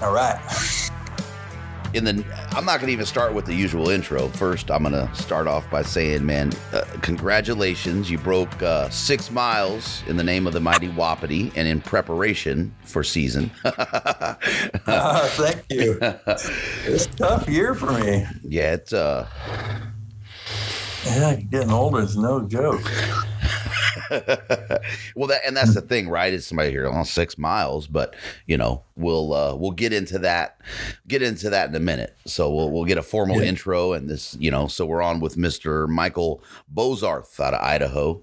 All right. in the I'm not going to even start with the usual intro. First, I'm going to start off by saying, man, uh, congratulations. You broke uh, six miles in the name of the mighty Wapiti and in preparation for season. Uh, thank you. It's a tough year for me. yeah, it's uh, Yeah, getting older is no joke. well, that and that's the thing, right? Is somebody here on six miles, but you know, we'll uh, we'll get into that, get into that in a minute. So we'll we'll get a formal Yeah. intro and this, you know. So we're on with Mister Michael Bozarth out of Idaho.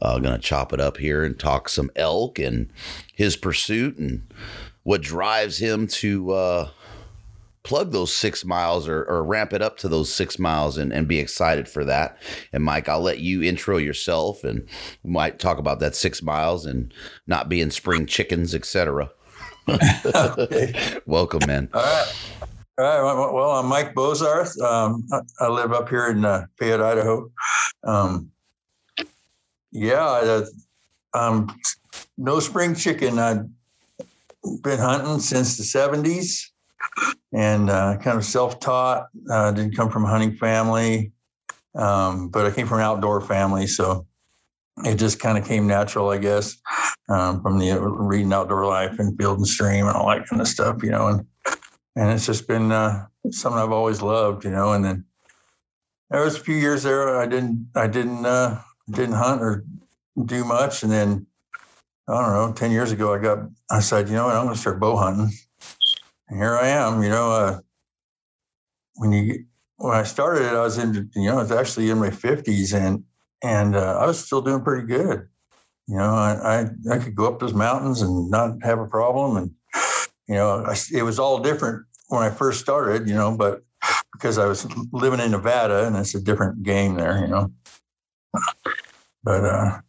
Uh, gonna chop it up here and talk some elk and his pursuit and what drives him to uh, plug those six miles or, or ramp it up to those six miles and, and be excited for that. And Mike, I'll let you intro yourself and we might talk about that six miles and not being spring chickens, etc. Okay. Welcome, man. All right. All right. Well, I'm Mike Bozarth. Um, I, live up here in uh, Payette, Idaho. Um, yeah, I, uh, um, no spring chicken. I've been hunting since the 70s and uh, kind of self taught. Uh, didn't come from a hunting family, um, but I came from an outdoor family. So it just kind of came natural, I guess, um, from the reading Outdoor Life and Field and Stream and all that kind of stuff, you know. And and it's just been uh, something I've always loved, you know. And then there was a few years there I didn't I didn't uh, didn't hunt or do much, and then I don't know, ten years ago I got I said, you know what, I'm going to start bow hunting, and here I am, you know. Uh, when you when I started it, I was in you know I was actually in my fifties, and and uh, I was still doing pretty good. You know, I, I I could go up those mountains and not have a problem, and you know, I, it was all different when I first started, you know, but because I was living in Nevada and it's a different game there, you know. But uh,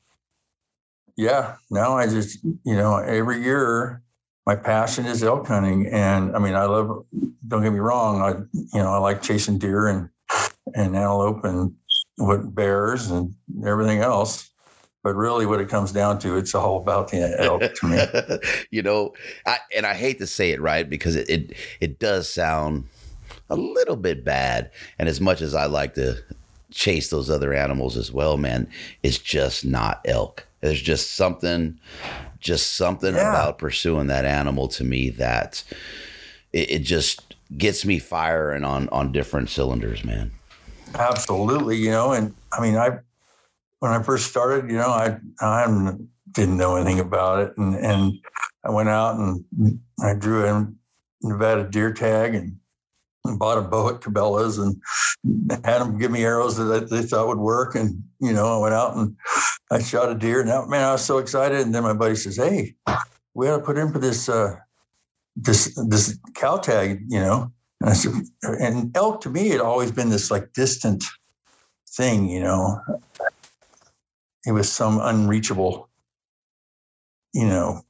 yeah, now I just, you know, every year my passion is elk hunting, and I mean, I love. Don't get me wrong, I you know I like chasing deer and and antelope and what bears and everything else. But really, what it comes down to, it's all about the elk to me. you know, I, and I hate to say it, right? Because it, it it does sound a little bit bad. And as much as I like to chase those other animals as well, man, it's just not elk. There's just something, just something Yeah. about pursuing that animal to me that it, it just gets me firing on on different cylinders, man. Absolutely, you know, and I mean, I when I first started, you know, I I didn't know anything about it, and and I went out and I drew a Nevada deer tag and bought a bow at Cabela's and had them give me arrows that they thought would work. And, you know, I went out and I shot a deer and man, I was so excited. And then my buddy says, Hey, we to put in for this, uh, this, this cow tag, you know? And I said, and elk to me had always been this like distant thing, you know. It was some unreachable, you know,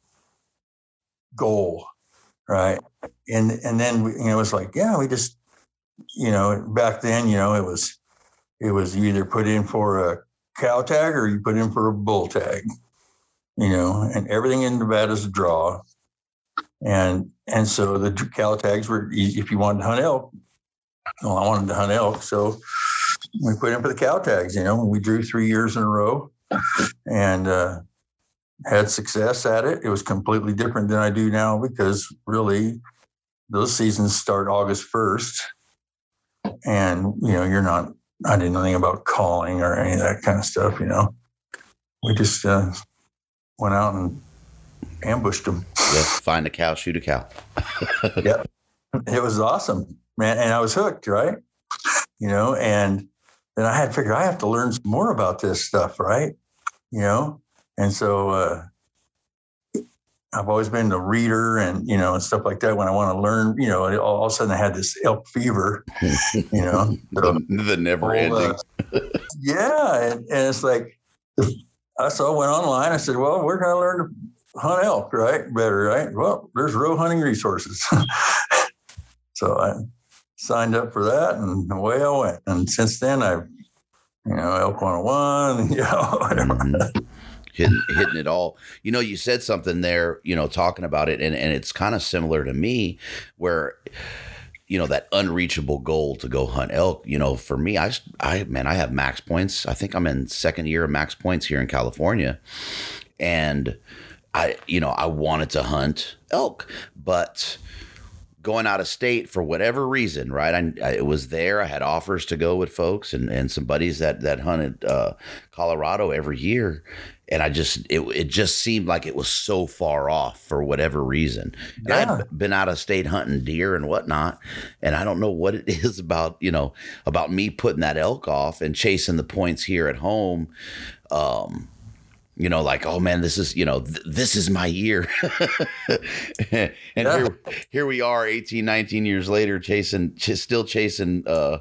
goal, right? And and then you know, it was like, yeah, we just, you know, back then, you know, it was, it was either put in for a cow tag or you put in for a bull tag, you know, and everything in Nevada is a draw. And and so the cow tags were if you wanted to hunt elk. Well, I wanted to hunt elk, so we put in for the cow tags. You know, we drew three years in a row, and uh, had success at it. It was completely different than I do now because really, those seasons start August first, and you know, you're not. I didn't know anything about calling or any of that kind of stuff. You know, we just uh, went out and ambushed them. Yeah, find a cow, shoot a cow. yeah, it was awesome, man, and I was hooked, right? You know, and then I had figured I have to learn some more about this stuff, right? You know, and so uh, I've always been a reader and you know and stuff like that. When I want to learn, you know, all, all of a sudden I had this elk fever, you know, the, the never ending. Uh, yeah, and, and it's like I saw went online. I said, well, we're going to learn to hunt elk, right? Better, right? Well, there's row hunting resources. so I signed up for that and away I went. And since then I've, you know, elk 101, you know, whatever. Mm-hmm. Hitting, hitting it all. You know, you said something there, you know, talking about it, and, and it's kind of similar to me where you know that unreachable goal to go hunt elk you know for me i i man i have max points i think i'm in second year of max points here in california and I, you know, I wanted to hunt elk, but going out of state for whatever reason, right? I, I, was there. I had offers to go with folks and, and some buddies that that hunted uh, Colorado every year, and I just it it just seemed like it was so far off for whatever reason. And Yeah. I'd been out of state hunting deer and whatnot, and I don't know what it is about you know about me putting that elk off and chasing the points here at home. Um, you know, like, oh man, this is, you know, th- this is my year. and Yeah. here, here we are 18, 19 years later, chasing, ch- still chasing, uh,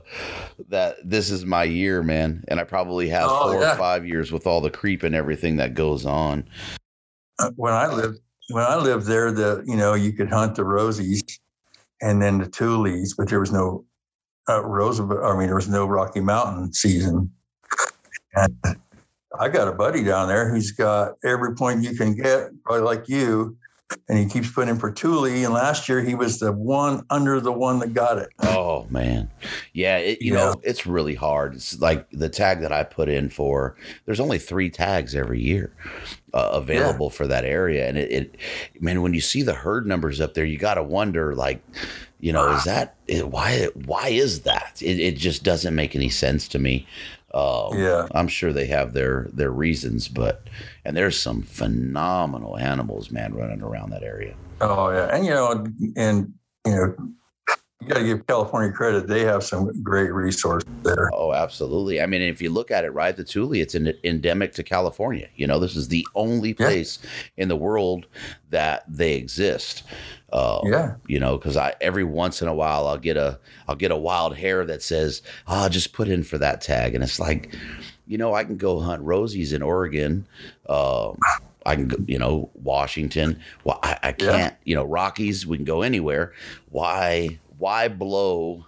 that this is my year, man. And I probably have Oh, four yeah. or five years with all the creep and everything that goes on. Uh, when I lived when I lived there, the you know you could hunt the rosies and then the tules, but there was no uh, rose. I mean, there was no Rocky Mountain season. And I got a buddy down there who's got every point you can get, probably like you, and he keeps putting in for Tule. And last year he was the one under the one that got it. Oh man, yeah. It, you Yeah. know, it's really hard. It's like the tag that I put in for. There's only three tags every year uh, available for that area, and it, it, man, when you see the herd numbers up there, you got to wonder, like, you know, is that why? Why is that? It, it just doesn't make any sense to me. Um, Yeah. I'm sure they have their their reasons, but and there's some phenomenal animals, man, running around that area. Oh yeah, and you know, and you know, you got to give California credit; they have some great resources there. Oh, absolutely. I mean, if you look at it, right, the Tule, it's an endemic to California. You know, this is the only Yeah. place in the world that they exist. Uh, Yeah. You know, because I every once in a while I'll get a I'll get a wild hair that says, "Oh, just put in for that tag," and it's like, you know, I can go hunt rosies in Oregon. Um, I can, go, you know, Washington. Well, I, I can't, you know, Rockies. We can go anywhere. Why? Why blow?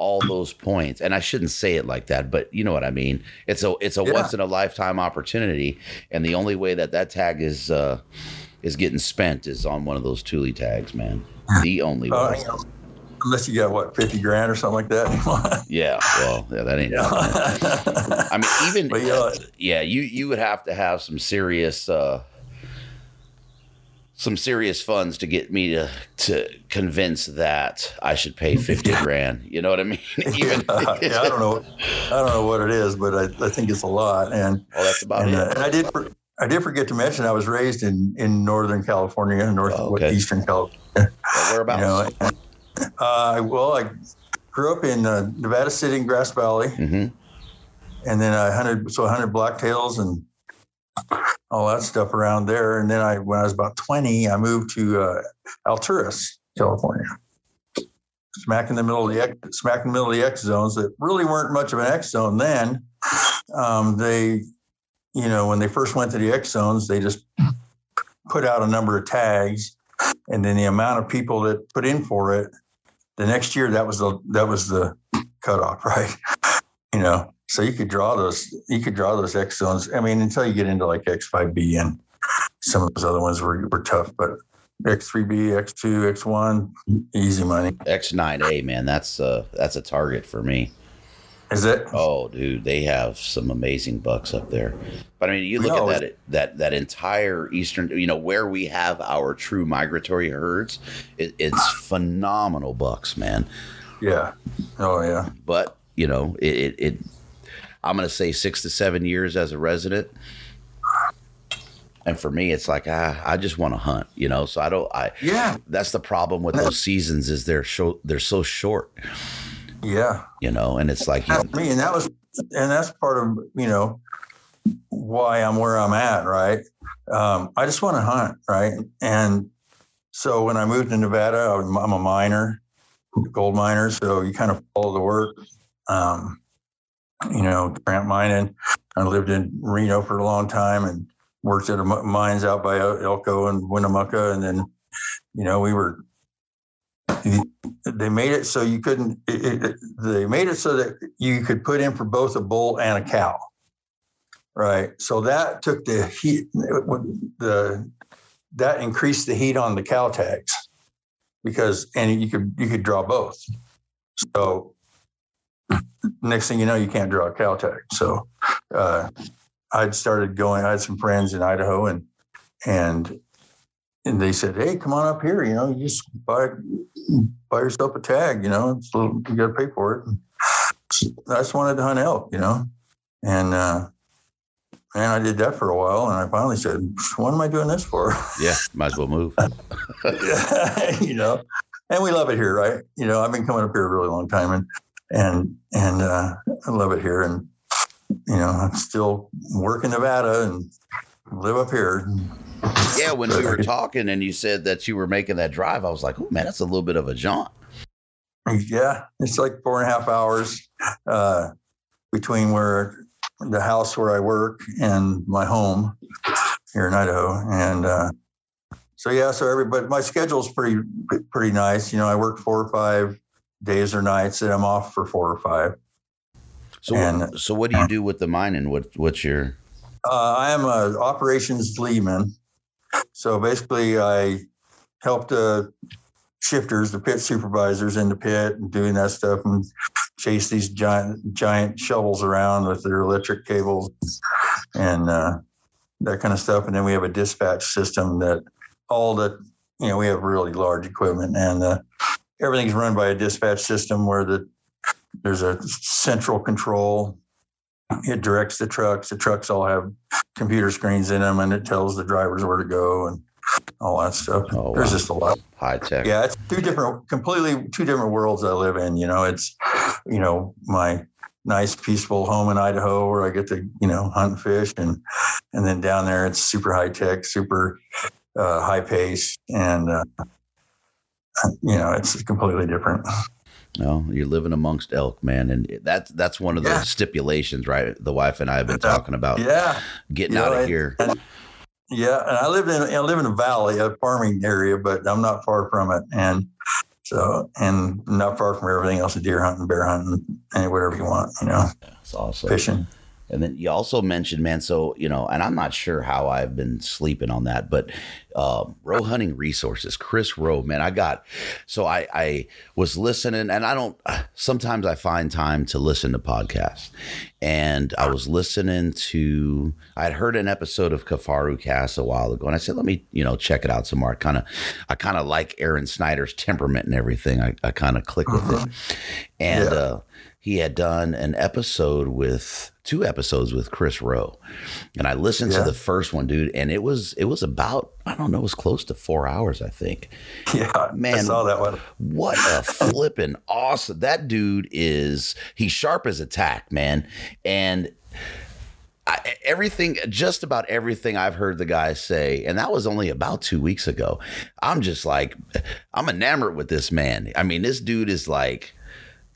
all those points and i shouldn't say it like that but you know what i mean it's a it's a Yeah. once in a lifetime opportunity and the only way that that tag is uh is getting spent is on one of those Tule tags man the only Uh, way you know, unless you got what fifty grand or something like that. yeah well yeah that ain't happening. i mean even But, yeah. yeah you you would have to have some serious uh some serious funds to get me to to convince that I should pay fifty grand. You know what I mean? Even yeah, yeah, I don't know. I don't know what it is, but I, I think it's a lot. And well, that's about and, it. uh, and I did for, I did forget to mention I was raised in in Northern California, north Oh, okay. eastern California. Well, You whereabouts? know, and Uh, well, I grew up in uh, Nevada City in Grass Valley, hmm and then I hunted so I hunted blacktails and all that stuff around there. And then I, when I was about twenty, I moved to uh, Alturas, California, smack in the middle of the X, smack in the middle of the X zones that really weren't much of an X zone then. Um, they, you know, when they first went to the X zones, they just put out a number of tags, and then the amount of people that put in for it, the next year that was the that was the cutoff, right? You know, so you could draw those you could draw those X zones. I mean, until you get into like X5B and some of those other ones were were tough, but X3B, X2, X1, easy money. X9A, man, that's uh that's a target for me. Is it? Oh, dude, they have some amazing bucks up there. But I mean, you look No, at that that that entire eastern, you know, where we have our true migratory herds, it, it's phenomenal bucks, man. Yeah. Oh yeah. But you know, it, it, it I'm gonna say six to seven years as a resident. And for me, it's like ah, I just want to hunt, you know. So I don't. I Yeah. that's the problem with those seasons is they're so they're so short, Yeah. you know. And it's like mean, and that was, and that's part of you know why I'm where I'm at, right? Um, I just want to hunt, right? And so when I moved to Nevada, I'm I'm a miner, gold miner, so you kind of follow the work. Um, you know, grant mining. I lived in Reno for a long time and worked at a mines out by Elko and Winnemucca, and then you know we were they made it so you couldn't it, it, they made it so that you could put in for both a bull and a cow. Right so that took the heat the that increased the heat on the cow tags because and you could you could draw both. So next thing you know you can't draw a cow tag. So uh, i'd started going i had some friends in idaho and and and they said, "Hey, come on up here. You know, you just buy buy yourself a tag. You know, it's a little, you got to pay for it." And I just wanted to hunt elk. You know, and uh, man, I did that for a while, and I finally said, "What am I doing this for?" yeah, might as well move. you know, and we love it here, right? You know, I've been coming up here a really long time, and and and uh, I love it here, and you know, I'm still working Nevada and live up here. Yeah, when we were talking and you said that you were making that drive, I was like, oh man, that's a little bit of a jaunt. Yeah, it's like four and a half hours uh, between where the house where I work and my home here in Idaho, and uh, so yeah, so everybody, my schedule's pretty pretty nice. You know, I work four or five days or nights, and I'm off for four or five. So, And- so what do you do with the mining? What what's your Uh, I am a operations leadman. So basically, I help the shifters, the pit supervisors in the pit, and doing that stuff, and chase these giant giant shovels around with their electric cables and uh, that kind of stuff. And then we have a dispatch system that all the you know we have really large equipment, and uh, everything's run by a dispatch system where the there's a central control it directs the trucks. The trucks all have computer screens in them, and it tells the drivers where to go and all that stuff. Oh, There's wow. just a lot. high tech? Yeah, it's two different, completely two different worlds I live in. You know, it's you know my nice peaceful home in Idaho where I get to you know hunt and fish, and and then down there it's super high tech, super uh, high pace, and uh, you know it's completely different. No, you're living amongst elk, man, and that's that's one of the stipulations, right? The wife and I have been talking about Yeah. getting You know, out of I- here. Yeah, and I live in I live in a valley, a farming area, but I'm not far from it, and so and not far from everything else: deer hunting, bear hunting, and whatever you want, you know, It's awesome. fishing. And then you also mentioned, man, so, you know, and I'm not sure how I've been sleeping on that, but um, Row Hunting Resources, Chris Rowe, man, I got, so I, I was listening and I don't, sometimes I find time to listen to podcasts. And I was listening to, I'd heard an episode of Kifaru Cast a while ago and I said, let me, you know, check it out some more. I kind of, I kind of like Aaron Snyder's temperament and everything. I, I kind of click with it. And, Yeah. uh, he had done an episode with two episodes with Chris Rowe. And I listened Yeah. to the first one, dude, and it was it was about, I don't know, it was close to four hours, I think. Yeah, Man, I saw that one. What a flipping awesome. That dude is he's sharp as a tack, man. And I, everything, just about everything I've heard the guy say, and that was only about two weeks ago. I'm just like, I'm enamored with this man. I mean, this dude is like,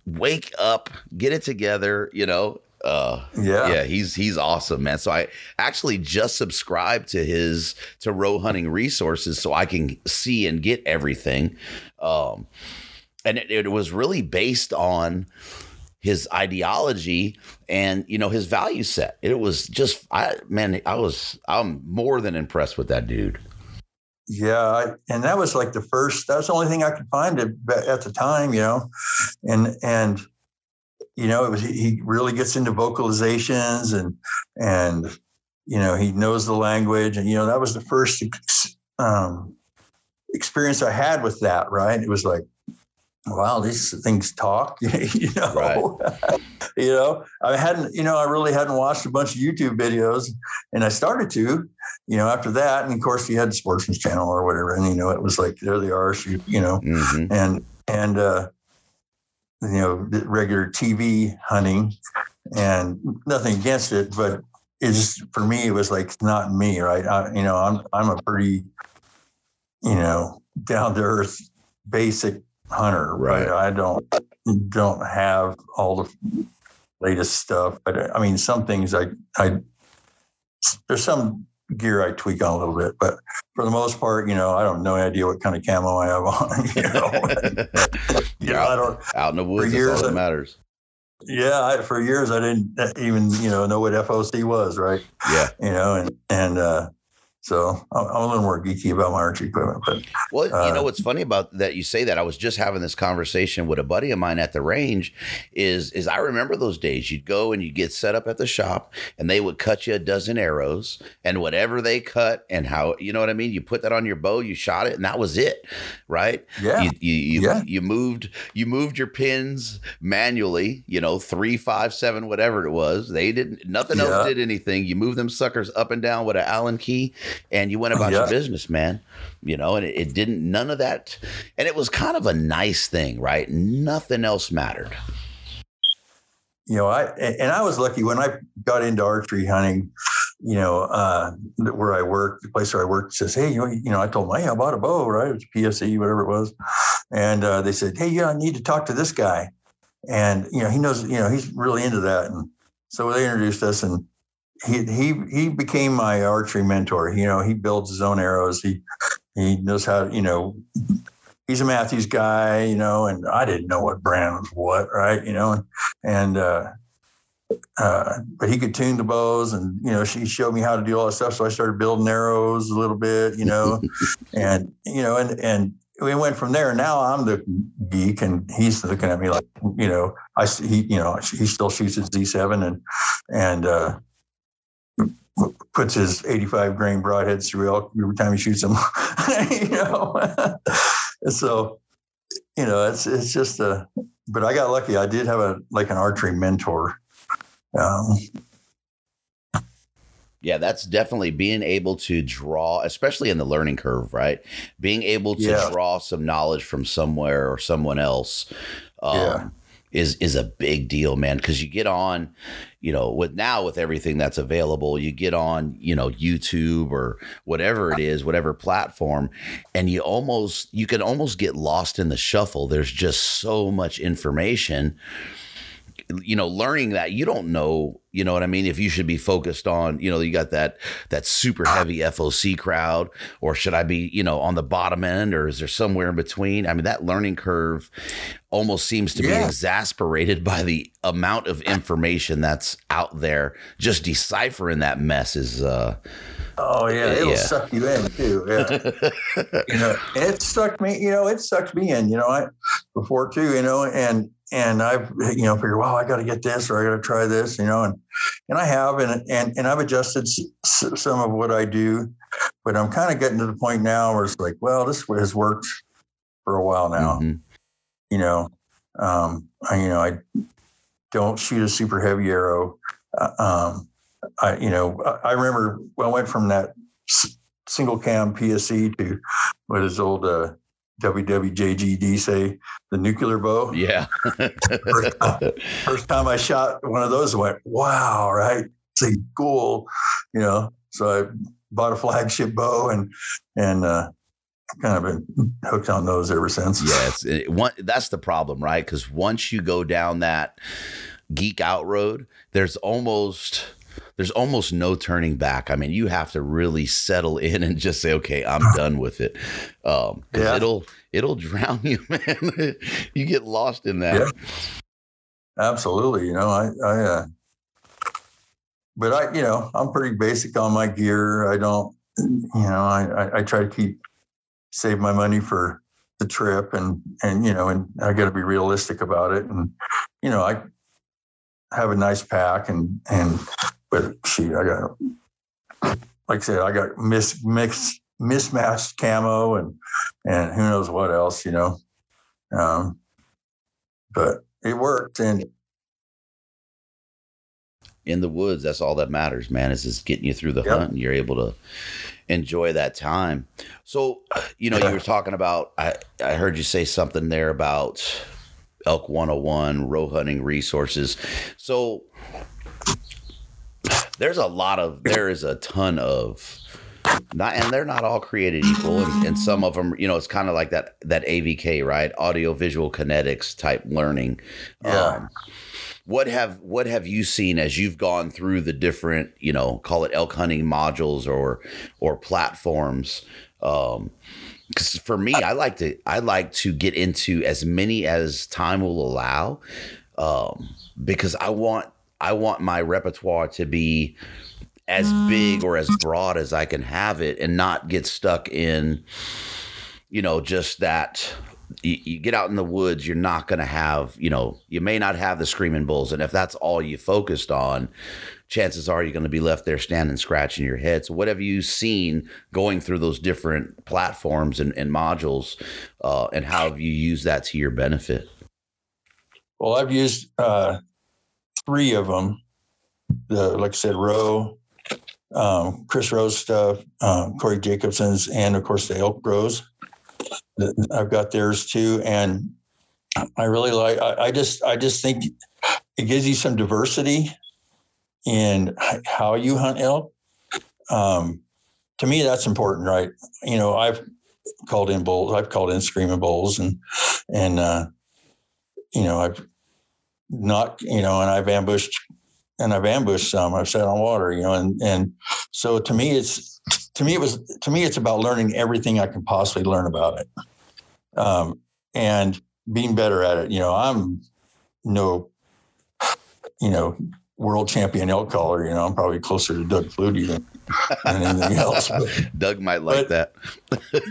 wake up, get it together, you know. Uh, Yeah. yeah, he's he's awesome, man. So I actually just subscribed to his to row hunting resources so I can see and get everything. Um, and it, it was really based on his ideology and you know his value set. It was just I man, I was I'm more than impressed with that dude. Yeah, and that was like the first. That's the only thing I could find at, at the time, you know, and and you know it was he really gets into vocalizations and and you know he knows the language and you know that was the first um, experience I had with that. Right, it was like, wow, these things talk, you know. you know, I hadn't, you know, I really hadn't watched a bunch of YouTube videos, and I started to, you know, after that, and of course, you had the Sportsman's Channel or whatever, and you know, it was like there they are, so you, you know, hmm and and uh, you know, the regular TV hunting, and nothing against it, but it just for me, it was like not me, right? I, you know, I'm I'm a pretty, you know, down to earth, basic hunter, right? I don't don't have all the latest stuff, but I mean, some things I I there's some gear I tweak on a little bit, but for the most part, you know, I don't have no idea what kind of camo I have on. You know, you know, I don't. Out in the woods, that's years, all that matters. Yeah, I, for years I didn't even you know know what FOC was, right? Yeah. You know, and and uh, so I'm, I'm a little more geeky about my archery equipment, but Well, you Uh, know what's funny about that you say that. I was just having this conversation with a buddy of mine at the range. Is is I remember those days. You'd go and you'd get set up at the shop, and they would cut you a dozen arrows, and whatever they cut and how you know what I mean. You put that on your bow, you shot it, and that was it, right? yeah, You you you, Yeah. you moved you moved your pins manually. You know three, five, seven, whatever it was. They didn't. Nothing else did anything. You moved them suckers up and down with an Allen key, and you went about your business, man. You know, and it, it didn't none of that, and it was kind of a nice thing, right? Nothing else mattered. you know, I and I was lucky when I got into archery hunting. You know, uh, where I worked, the place where I worked says, "Hey, you, you know," I told them, "Hey, I bought a bow, right? It was PSE, whatever it was," and uh, they said, "Hey, yeah, I need to talk to this guy," and you know, he knows, you know, he's really into that, and so they introduced us, and he he he became my archery mentor. You know, he builds his own arrows. He he knows how, you know, he's a Mathews guy, you know, and I didn't know what brand was what, right? You know, and, and uh, uh, but he could tune the bows, and you know, she showed me how to do all that stuff. So I started building arrows a little bit, you know, and you know, and and we went from there. Now I'm the geek, and he's looking at me like, you know, I he, you know, he still shoots his D7 and and uh, puts his 85 grain broadheads through elk every time he shoots them, you know. so, you know, it's it's just a. But I got lucky. I did have a like an archery mentor. Um, Yeah, that's definitely being able to draw, especially in the learning curve, right? Being able to Yeah. draw some knowledge from somewhere or someone else. Um, Yeah. Is is a big deal, man. Because you get on, you know, with now with everything that's available, you get on, you know, YouTube or whatever it is, whatever platform, and you almost you can almost get lost in the shuffle. There's just so much information you know learning that you don't know you know what i mean if you should be focused on you know you got that that super heavy foc crowd or should i be you know on the bottom end or is there somewhere in between i mean that learning curve almost seems to be exasperated by the amount of information that's out there just deciphering that mess is uh oh yeah, it'll Yeah. suck you in too. Yeah. you know, it sucked me. You know, it sucked me in. You know, I before too. You know, and and I've you know figured, well, I got to get this or I got to try this. You know, and and I have, and and and I've adjusted s- some of what I do, but I'm kind of getting to the point now where it's like, well, this has worked for a while now. mhm. You know, um, I you know I don't shoot a super heavy arrow. Uh, um, I, you know, I, I remember I went from that s- single cam PSE to what is old uh, WWJGD say, the nuclear bow. Yeah. First time, first time I shot one of those, I went, wow, right? It's a cool, you know. So I bought a flagship bow and and uh, kind of been hooked on those ever since. Yes, it, one, that's the problem, right? Because once you go down that geek out road, there's almost there's almost no turning back. I mean, you have to really settle in and just say, "Okay, I'm done with it," because um, Yeah. it'll it'll drown you, man. you get lost in that. Yeah. Absolutely. You know, I, I, uh, but I, you know, I'm pretty basic on my gear. I don't, you know, I, I, I try to keep, save my money for the trip and, and, you know, and I got to be realistic about it. And, you know, I have a nice pack and, and, but shoot, I got, like I said, I got mis, mixed, mismatched camo and, and who knows what else, you know. Um, but it worked and in the woods that's all that matters man is just getting you through the Yep. hunt and you're able to enjoy that time so you know you were talking about i i heard you say something there about elk 101 row hunting resources so there's a lot of there is a ton of not and they're not all created equal and, and some of them you know it's kind of like that that avk right? Audio visual kinetics type learning. Yeah. um, what have what have you seen as you've gone through the different you know call it elk hunting modules or or platforms? Um because for me i like to i like to get into as many as time will allow um because i want i want my repertoire to be as big or as broad as i can have it and not get stuck in you know just that you, you get out in the woods you're not going to have you know you may not have the screaming bulls. And if that's all you focused on chances are you're going to be left there standing scratching your head. So what have you seen going through those different platforms and, and modules uh, and how have you used that to your benefit? Well, I've used uh, three of them. The like I said, Rowe, um, Chris Rowe stuff, um, Corey Jacobsen's, and of course the Elk Rose. I've got theirs too, and I really like. I, I just, I just think it gives you some diversity in how you hunt elk. Um, to me, that's important, right? You know, I've called in bulls, I've called in screaming bulls, and and uh, you know, I've not, you know, and I've ambushed and I've ambushed some. I've sat on water, you know, and and so to me, it's to me it was to me it's about learning everything I can possibly learn about it, um, and being better at it. You know, I'm no, you know, world champion elk caller. You know, I'm probably closer to Doug Flutie than, than anything else. But, doug might like But- that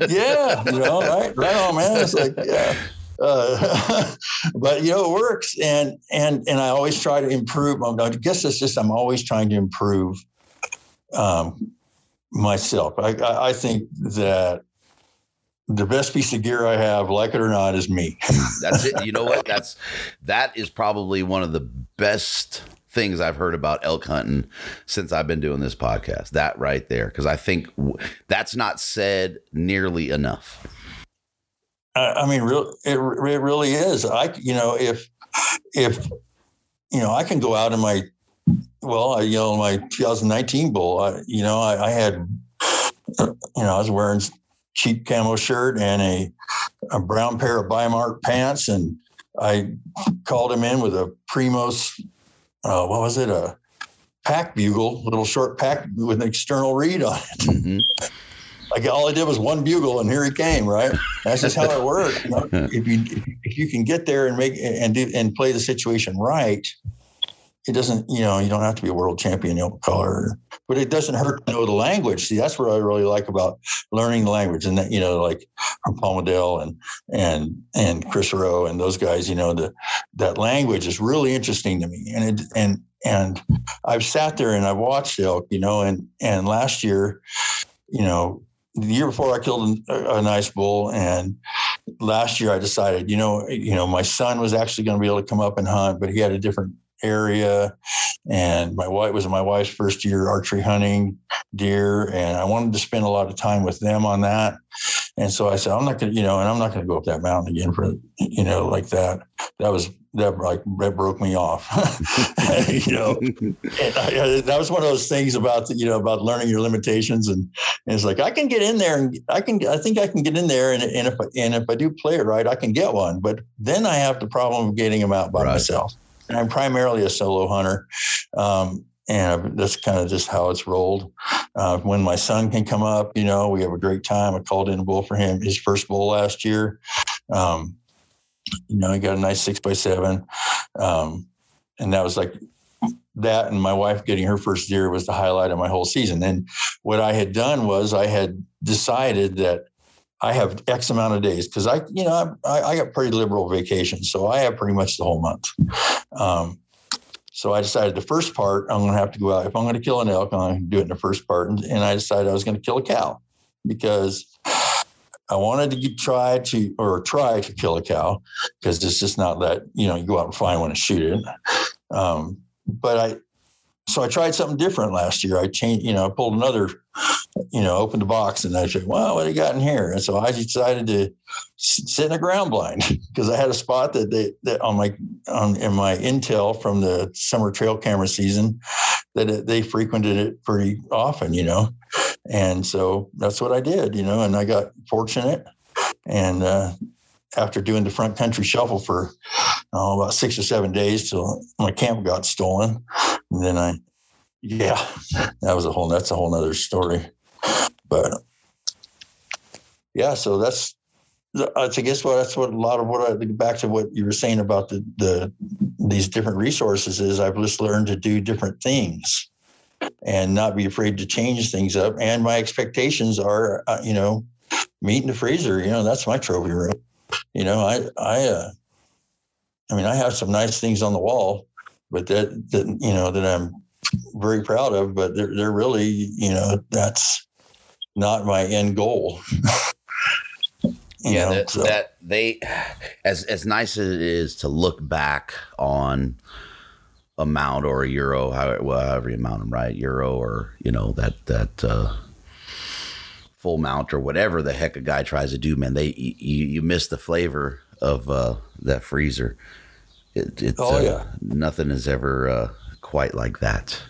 yeah, you know, right, right on, man. It's like, yeah. Uh, but you know, it works, and and and I always try to improve. I guess it's just I'm always trying to improve um, myself. I, I I think that the best piece of gear I have, like it or not, is me. That's it. You know what? That's that is probably one of the best things I've heard about elk hunting since I've been doing this podcast. That right there, because I think w- that's not said nearly enough. I, I mean, real it, it really is. I you know if if you know I can go out in my well, I, you know, my 2019 bull, I, you know, I, I had you know I was wearing cheap camo shirt and a a brown pair of Bimark pants, and I called him in with a Primos. Uh, what was it? A pack bugle, little short pack with an external reed on it. Mhm. Like all I did was one bugle, and here he came. Right? That's just how it works. You know? if you if you- can get there and make and do and play the situation right, it doesn't. You know, you don't have to be a world champion elk caller, but it doesn't hurt to know the language. See, that's what I really like about learning the language, and that you know, like from Paul Medel and and and Chris Rowe and those guys. You know, the that language is really interesting to me, and it and and I've sat there and I've watched elk. You know, and and last year, you know the year before I killed a, uh, a nice bull, and last year I decided, you know, you know, my son was actually going to be able to come up and hunt, but he had a different area. And my wife was my wife's first year archery hunting deer, and I wanted to spend a lot of time with them on that. And so I said, I'm not gonna, you know, and I'm not gonna go up that mountain again for, you know, like that. That was that like that broke me off. you know, I, that was one of those things about the, you know about learning your limitations, and, and, it's like I can get in there, and I can I think I can get in there, and, and if and if I do play it right, I can get one. But then I have the problem of getting them out by right. myself. And I'm primarily a solo hunter. Um, and that's kind of just how it's rolled. Uh, when my son can come up, you know, we have a great time. I called in a bull for him, his first bull last year. Um, you know, he got a nice six by seven. Um, and that was like that and my wife getting her first deer was the highlight of my whole season. And what I had done was I had decided that I have X amount of days because I, you know, I, I got pretty liberal vacations, so I have pretty much the whole month. Um, so I decided the first part I'm going to have to go out. If I'm going to kill an elk, I'm going to do it in the first part. And, and I decided I was going to kill a cow because I wanted to try to or try to kill a cow because it's just not that you know you go out and find one and shoot it. Um, but I so I tried something different last year. I changed, you know, I pulled another, you know, opened the box and I said, "Well, what do you got in here?" And so I decided to sit in a ground blind because I had a spot that they that on my on in my intel from the summer trail camera season that it, they frequented it pretty often, you know. And so that's what I did, you know, and I got fortunate. And uh, after doing the front country shuffle for oh, about six or seven days till my camp got stolen, and then I, yeah, that was a whole, that's a whole nother story. But yeah, so that's, I guess what that's what a lot of what I back to what you were saying about the the these different resources is I've just learned to do different things and not be afraid to change things up. And my expectations are, uh, you know, meat in the freezer. You know, that's my trophy room. You know, I, I, uh, I mean, I have some nice things on the wall, but that, that you know, that I'm very proud of. But they're, they're really, you know, that's not my end goal. yeah, know, that, so. that they, as as nice as it is to look back on a mount or a euro, however you mount them, right? Euro or you know that that uh, full mount or whatever the heck a guy tries to do, man. They you, you miss the flavor of uh, that freezer. It, it's, oh uh, yeah, nothing is ever uh, quite like that.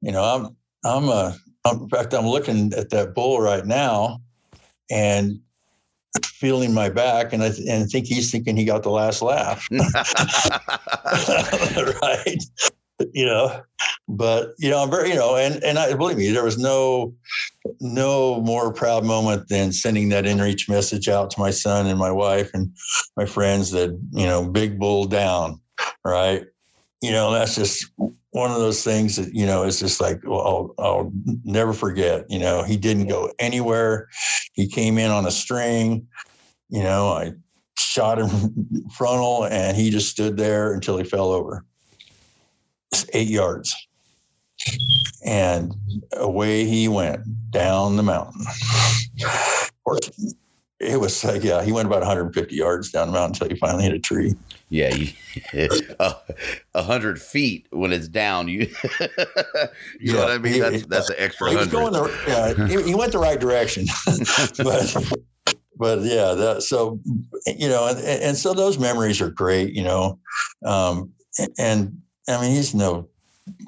You know, I'm I'm a uh, I'm, in fact I'm looking at that bull right now, and feeling my back, and I and I think he's thinking he got the last laugh, right? You know, but you know, I'm very, you know, and and I believe me, there was no no more proud moment than sending that inReach message out to my son and my wife and my friends that you know, big bull down, right? You know, that's just one of those things that you know is just like well, I'll, I'll never forget. You know, he didn't go anywhere. He came in on a string. You know, I shot him frontal, and he just stood there until he fell over. Eight yards, and away he went down the mountain. Of course, it was like yeah, he went about 150 yards down the mountain until he finally hit a tree. Yeah, you, a uh, hundred feet when it's down. You, you yeah, know what I mean? That's that's an extra well, hundred. Going the, yeah, he, he, went the right direction, but but yeah, that, so you know, and, and so those memories are great. You know, um, and I mean, he's no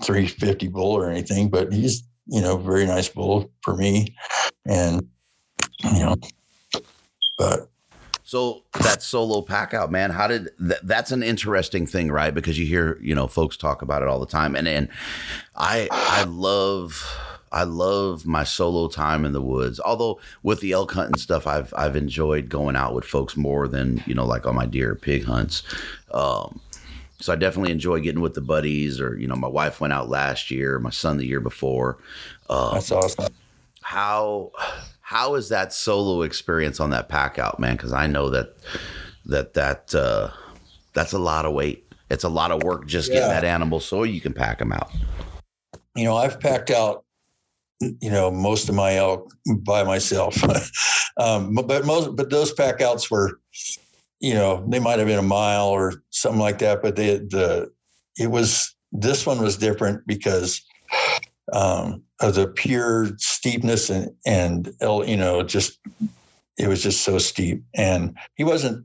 350 bull or anything, but he's you know very nice bull for me, and you know, but so that solo pack out, man, how did th- that's an interesting thing, right? Because you hear, you know, folks talk about it all the time. And and I I love I love my solo time in the woods. Although with the elk hunting stuff, I've I've enjoyed going out with folks more than, you know, like on my deer pig hunts. Um, so I definitely enjoy getting with the buddies or, you know, my wife went out last year, my son the year before. Um, That's awesome. How how is that solo experience on that pack out, man? Because I know that that that uh, that's a lot of weight. It's a lot of work just yeah. getting that animal so you can pack them out. You know, I've packed out you know most of my elk by myself um, but most but those pack outs were you know they might have been a mile or something like that but they the it was this one was different because um, of the pure steepness and and you know just it was just so steep. And he wasn't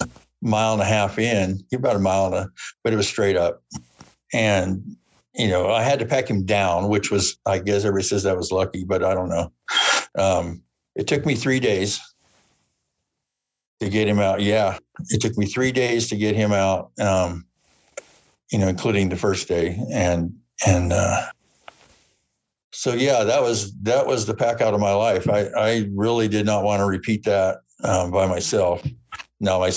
a mile and a half in he about a mile and a but it was straight up. And you know i had to pack him down which was i guess everybody says that was lucky but i don't know. Um, it took me three days to get him out yeah it took me three days to get him out um, you know including the first day and and uh, so yeah, that was that was the pack out of my life. I I really did not want to repeat that um, by myself. Now my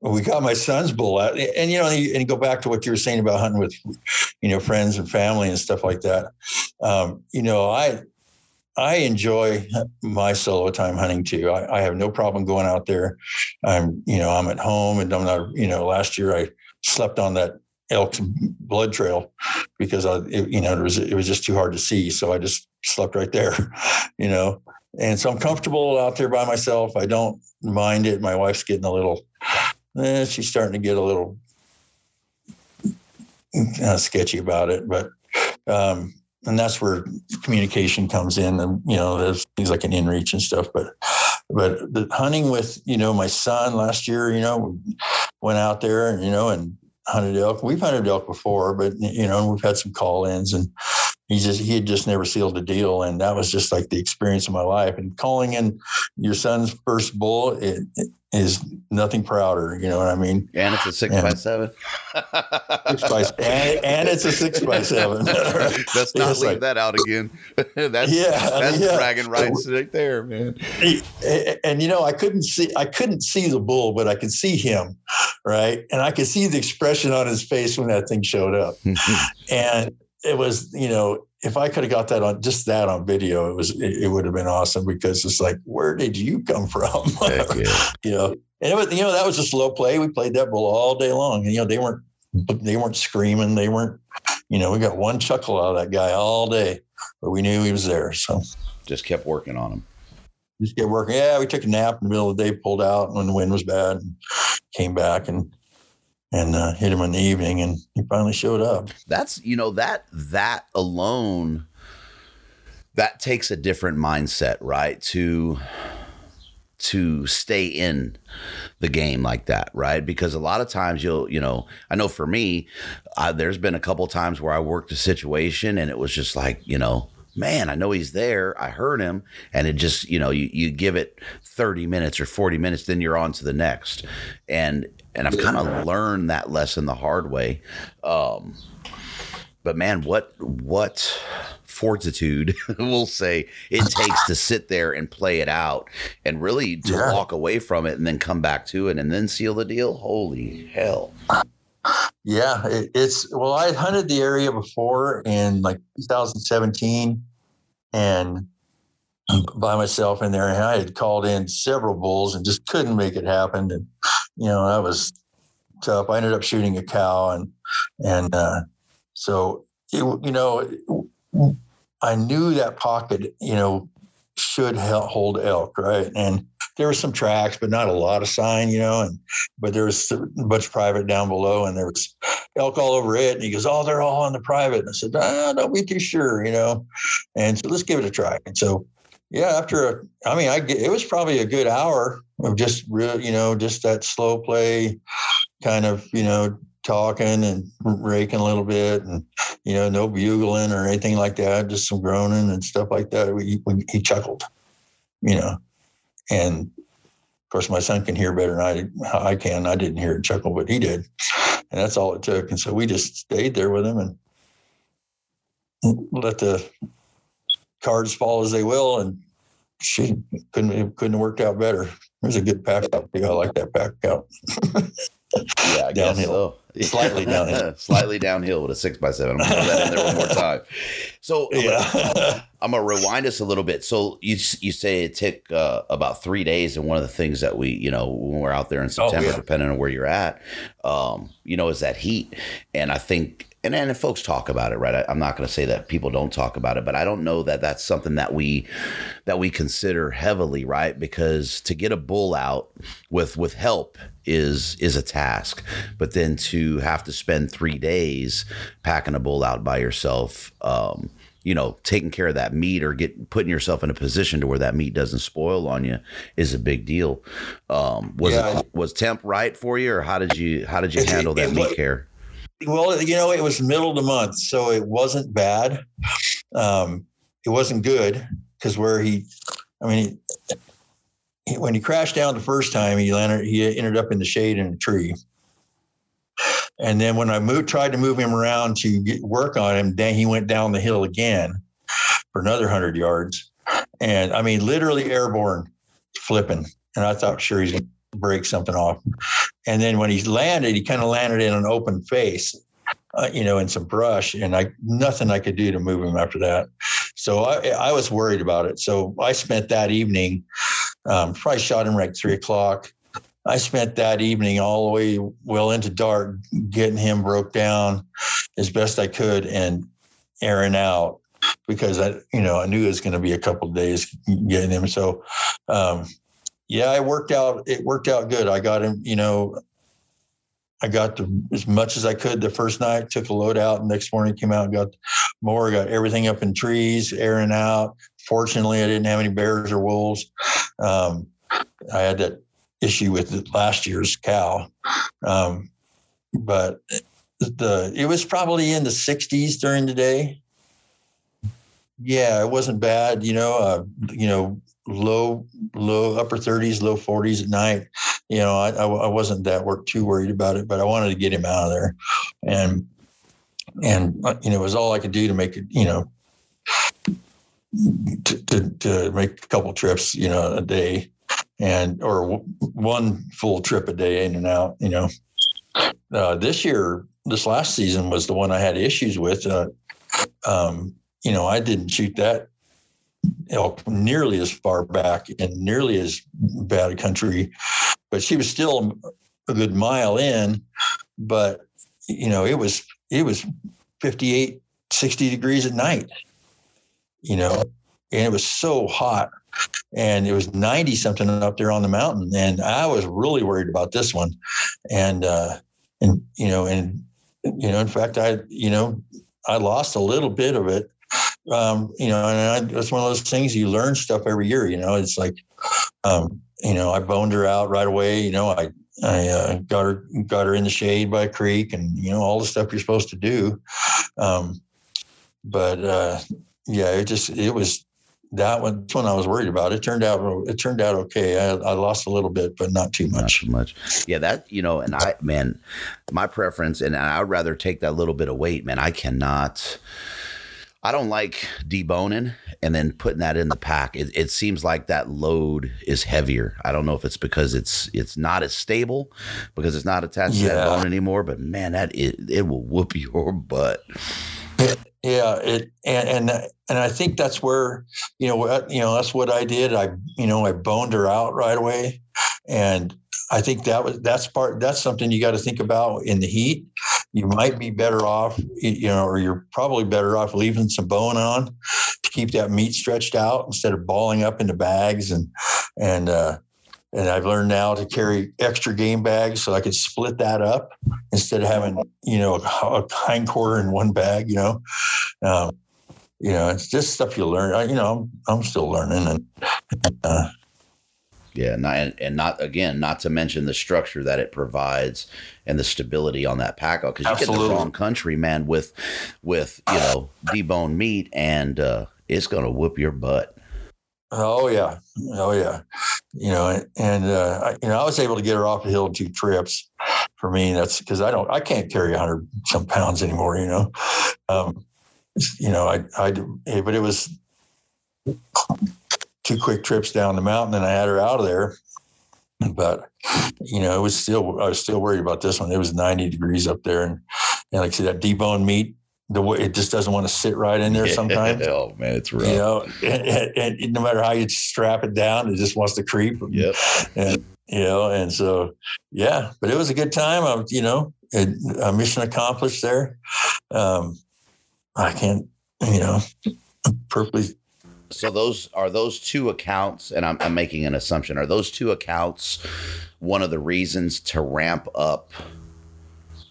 we got my son's bull out, and you know, and go back to what you were saying about hunting with, you know, friends and family and stuff like that. Um, you know, I I enjoy my solo time hunting too. I, I, have no problem going out there. I'm, you know, I'm at home and I'm not, you know, last year I slept on that elk's blood trail because I, it, you know, it was it was just too hard to see. So I just slept right there, you know. And so I'm comfortable out there by myself. I don't mind it. My wife's getting a little, eh, she's starting to get a little uh, sketchy about it, but um, and that's where communication comes in, and you know, there's things like an inReach and stuff. But but the hunting with you know my son last year, you know, went out there and you know and hunted elk. We've hunted elk before, but you know, we've had some call-ins, and he just he had just never sealed a deal, and that was just like the experience of my life. And calling in your son's first bull it, it is nothing prouder. You know what I mean? And it's a six and, by seven. six by, and, and, it's a six by seven. Let's not leave like, that out again. that's yeah, that's yeah. dragon rights right there, man. And, and you know, I couldn't see I couldn't see the bull, but I could see him, right? And I could see the expression on his face when that thing showed up, and it was you know if I could have got that on just that on video, it was it, it would have been awesome because it's like, where did you come from? yeah. you know, and it was you know that was a slow play. We played that bull all day long, and you know they weren't they weren't screaming, they weren't you know we got one chuckle out of that guy all day, but we knew he was there. So just kept working on him. Just kept working. Yeah, we took a nap in the middle of the day, pulled out when the wind was bad, and came back and and uh, hit him in the evening, and he finally showed up. That's you know that that alone that takes a different mindset, right? To to stay in the game like that, right? Because a lot of times you'll, you know, I know for me, uh, there's been a couple times where I worked a situation and it was just like, you know, man, I know he's there. I heard him. And it just, you know, you, you give it 30 minutes or 40 minutes, then you're on to the next. And and I've kind of learned that lesson the hard way. Um, but man, what what fortitude we'll say it takes to sit there and play it out and really to yeah. walk away from it and then come back to it and then seal the deal. Holy hell. Yeah, it, it's well, I hunted the area before in like 2017 and by myself in there and I had called in several bulls and just couldn't make it happen. And you know, that was tough. I ended up shooting a cow, and and uh, so it, you know, I knew that pocket, you know, should hold elk, right? And there were some tracks, but not a lot of sign, you know. And but there was a bunch of private down below, and there was elk all over it. And he goes, "Oh, they're all on the private." And I said, ah, "Don't be too sure, you know." And so let's give it a try. And so yeah, after a, I mean, I it was probably a good hour of just real, you know, just that slow play, kind of, you know, talking and raking a little bit, and you know, no bugling or anything like that, just some groaning and stuff like that. We, we, he chuckled, you know, and of course, my son can hear better than I I can. I didn't hear it chuckle, but he did, and that's all it took. And so we just stayed there with him and let the cards fall as they will, and she couldn't couldn't have worked out better. It was a good pack out. I like that pack out. yeah, I downhill, so. Slightly downhill, slightly downhill with a six by seven. I'm gonna throw that in there one more time. So I'm, yeah. gonna, I'm gonna rewind us a little bit. So you you say it took uh, about three days, and one of the things that we you know when we're out there in oh, September, oh, yeah. depending on where you're at, um, you know, is that heat, and I think and and folks talk about it, right? I, am not going to say that people don't talk about it, but I don't know that that's something that we that we consider heavily, right? Because to get a bull out with with help is is a task, but then to to have to spend three days packing a bull out by yourself. Um, you know, taking care of that meat or get putting yourself in a position to where that meat doesn't spoil on you is a big deal. Um, was Yeah. it, was temp right for you, or how did you how did you It- handle that it meat care? Well, you know, it was middle of the month, so it wasn't bad. Um, it wasn't good because where he, I mean, he, when he crashed down the first time, he landed, he ended up in the shade in a tree. And then when I moved, tried to move him around to get work on him, then he went down the hill again for another hundred yards. And I mean, literally airborne, flipping. And I thought, sure, he's going to break something off. And then when he landed, he kind of landed in an open face, uh, you know, in some brush, and I nothing I could do to move him after that. So I, I was worried about it. So I spent that evening, um, probably shot him like three o'clock. I spent that evening all the way well into dark, getting him broke down as best I could and airing out because I, you know, I knew it was going to be a couple days getting him. So, um, yeah, it worked out. It worked out good. I got him, you know, I got the, as much as I could the first night, took a load out. Next morning came out got more, got everything up in trees, airing out. Fortunately, I didn't have any bears or wolves. Um, I had that issue with last year's cow. Um, but the, it was probably in the 60s during the day. Yeah, it wasn't bad, you know, uh, you know, low, low upper 30s, low 40s at night you know, I, I, I wasn't that work too worried about it, but I wanted to get him out of there, and and uh, you know, it was all I could do to make it, you know, to to, to make a couple trips, you know, a day, and or w- one full trip a day in and out, you know. Uh, this year, this last season was the one I had issues with. Uh, um, you know, I didn't shoot that elk nearly as far back and nearly as bad a country but she was still a good mile in but you know it was it was 58 60 degrees at night you know and it was so hot and it was 90 something up there on the mountain and i was really worried about this one and uh and you know and you know in fact i you know i lost a little bit of it um you know and I, it's one of those things you learn stuff every year you know it's like um you know, I boned her out right away. You know, I I uh, got her got her in the shade by a creek, and you know all the stuff you're supposed to do. Um, but uh, yeah, it just it was that one. That's one I was worried about. It turned out it turned out okay. I, I lost a little bit, but not too Not much. too much. Yeah, that you know, and I man, my preference, and I would rather take that little bit of weight, man. I cannot. I don't like deboning and then putting that in the pack. It, it seems like that load is heavier. I don't know if it's because it's it's not as stable because it's not attached to that bone anymore. But man, that it, it will whoop your butt. Yeah, it and and and I think that's where you know you know that's what I did. I you know I boned her out right away, and I think that was that's part that's something you got to think about in the heat. You might be better off, you know, or you're probably better off leaving some bone on to keep that meat stretched out instead of balling up into bags and and uh, and I've learned now to carry extra game bags so I could split that up instead of having you know a hind quarter in one bag. You know, um, you know it's just stuff you learn. I, you know, I'm, I'm still learning, and uh, Yeah, not, and, not again, not to mention the structure that it provides and the stability on that pack because you get the wrong country, man, with with you know deboned meat, and uh, it's gonna whoop your butt. Oh yeah, oh yeah, you know, and uh, I, you know I was able to get her off the hill two trips. For me, that's because I don't, I can't carry a hundred some pounds anymore. You know, um, you know, I, I, but it was two quick trips down the mountain and I had her out of there. But you know, it was still I was still worried about this one. It was 90 degrees up there, and, and like I said, that deboned meat, the way it just doesn't want to sit right in there sometimes. oh man, it's rough. You know, and, and, and no matter how you strap it down, it just wants to creep. Yep. And you know, and so yeah, but it was a good time. I, you know, it, a mission accomplished there. Um, I can't, you know, perfectly So those are those two accounts, and I'm, I'm making an assumption. Are those two accounts one of the reasons to ramp up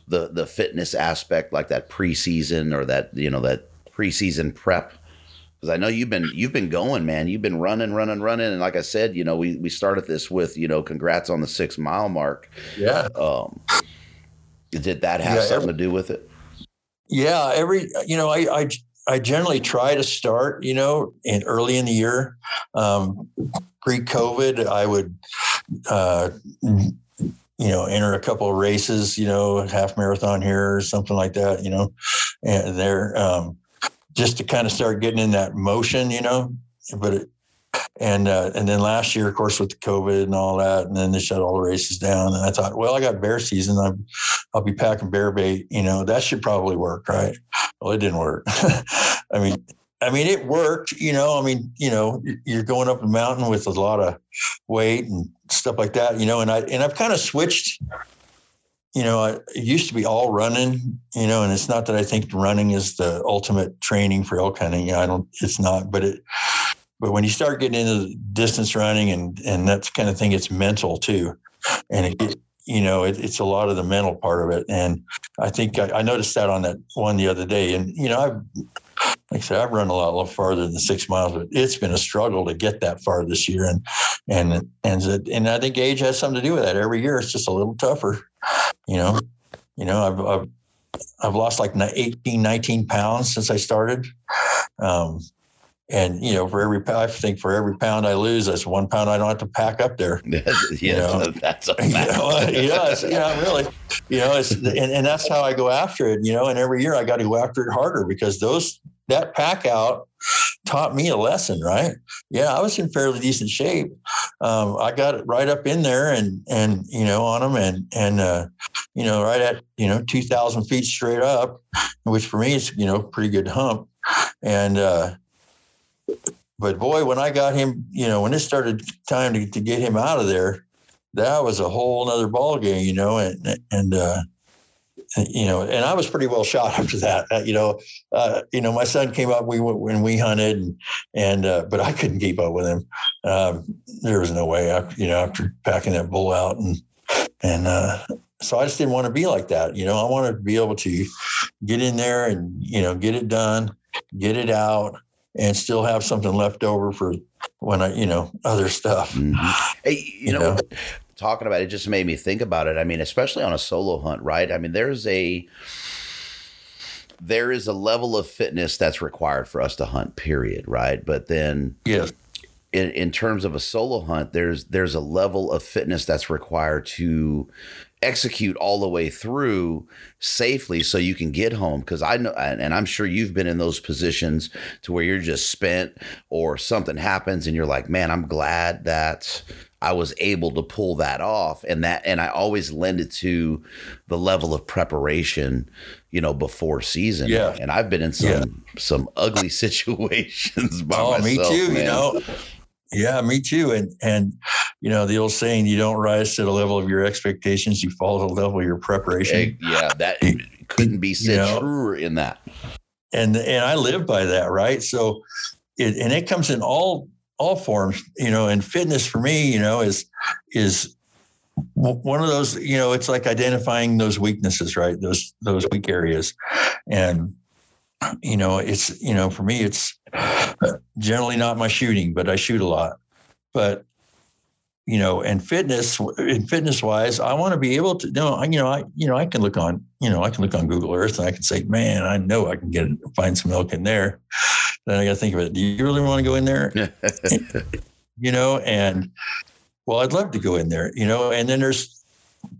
the the fitness aspect, like that preseason or that you know that preseason prep? Because I know you've been you've been going, man. You've been running, running, running, and like I said, you know, we we started this with you know, congrats on the six mile mark. Yeah. Um, did that have Yeah, something to do with it? Yeah, every you know, I I I generally try to start, you know, in early in the year. Um, pre-COVID, I would, uh, you know, enter a couple of races, you know, half marathon here or something like that, you know, and there, um, just to kind of start getting in that motion, you know. But it, and uh, and then last year, of course, with the COVID and all that, and then they shut all the races down. And I thought, well, I got bear season. I'm, I'll be packing bear bait. You know, that should probably work, right? Well, it didn't work. I mean, I mean, it worked. You know, I mean, you know, you're going up a mountain with a lot of weight and stuff like that. You know, and I and I've kind of switched. You know, I, it used to be all running. You know, and it's not that I think running is the ultimate training for elk hunting. I don't. It's not, but it but when you start getting into distance running and and that kind of thing, it's mental too, and it, you know it, it's a lot of the mental part of it. And I think I, I, noticed that on that one the other day. And you know, I've like I said, I've run a lot, a lot farther than six miles, but it's been a struggle to get that far this year. And and and and I think age has something to do with that. Every year, it's just a little tougher. You know, you know, I've I've, I've lost like 18, 19 pounds since I started. Um, and you know, for every I think for every pound I lose, that's one pound I don't have to pack up there. yeah, you know? that's a fact. You know, yes, yeah, really. You know, it's and, and that's how I go after it. You know, and every year I got to go after it harder because those that pack out taught me a lesson, right? Yeah, I was in fairly decent shape. Um, I got it right up in there and and you know on them and and uh, you know right at you know two thousand feet straight up, which for me is you know pretty good hump, and. uh but boy, when I got him, you know, when it started time to, to get him out of there, that was a whole nother ball game, you know, and and uh, you know, and I was pretty well shot after that. Uh, you know, uh, you know, my son came up. We went when we hunted, and and uh, but I couldn't keep up with him. Um, there was no way. After, you know, after packing that bull out, and and uh, so I just didn't want to be like that. You know, I wanted to be able to get in there and you know get it done, get it out, and still have something left over for when I, you know, other stuff. Mm-hmm. Hey, you, you know, know, talking about it just made me think about it. I mean, especially on a solo hunt, right? I mean, there's a there is a level of fitness that's required for us to hunt, period, right? But then yes. In, in terms of a solo hunt, there's there's a level of fitness that's required to execute all the way through safely so you can get home because i know and i'm sure you've been in those positions to where you're just spent or something happens and you're like man i'm glad that i was able to pull that off and that and i always lend it to the level of preparation you know before season yeah and i've been in some yeah. some ugly situations by oh myself, me too man. you know yeah, me too. And and you know the old saying, you don't rise to the level of your expectations, you fall to the level of your preparation. Yeah, that couldn't be said you know, truer in that. And and I live by that, right? So, it, and it comes in all all forms, you know. And fitness for me, you know, is is one of those. You know, it's like identifying those weaknesses, right? Those those weak areas, and you know, it's you know, for me, it's generally not my shooting, but I shoot a lot. But you know, and fitness, in fitness wise, I want to be able to, you know, you know, I, you know, I can look on, you know, I can look on Google Earth and I can say, man, I know I can get find some elk in there. Then I got to think of it. Do you really want to go in there? you know, and well, I'd love to go in there, you know, and then there's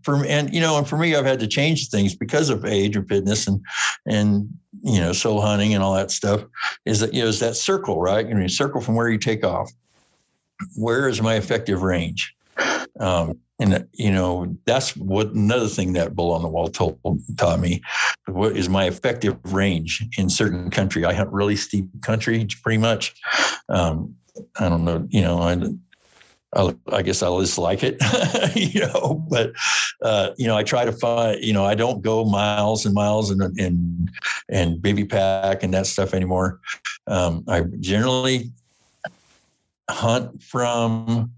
for and you know, and for me, I've had to change things because of age and fitness and and you know, soul hunting and all that stuff. Is that you know, is that circle right? You know, circle from where you take off. Where is my effective range? Um, and you know that's what another thing that bull on the wall told taught me what is my effective range in certain country i hunt really steep country pretty much um, i don't know you know I, i guess I'll just like it, you know. But uh, you know, I try to find, you know, I don't go miles and miles and and and baby pack and that stuff anymore. Um, I generally hunt from,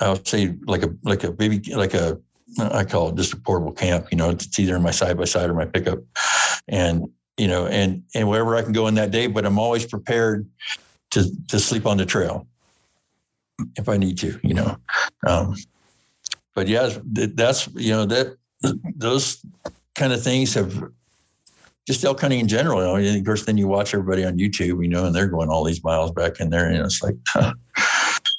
I would say, like a like a baby like a I call it just a portable camp. You know, it's either in my side by side or my pickup, and you know, and and wherever I can go in that day. But I'm always prepared to to sleep on the trail if I need to. You know, um, but yeah, that's you know that those kind of things have just elk hunting in general. You know, of course, then you watch everybody on YouTube, you know, and they're going all these miles back in there, and it's like.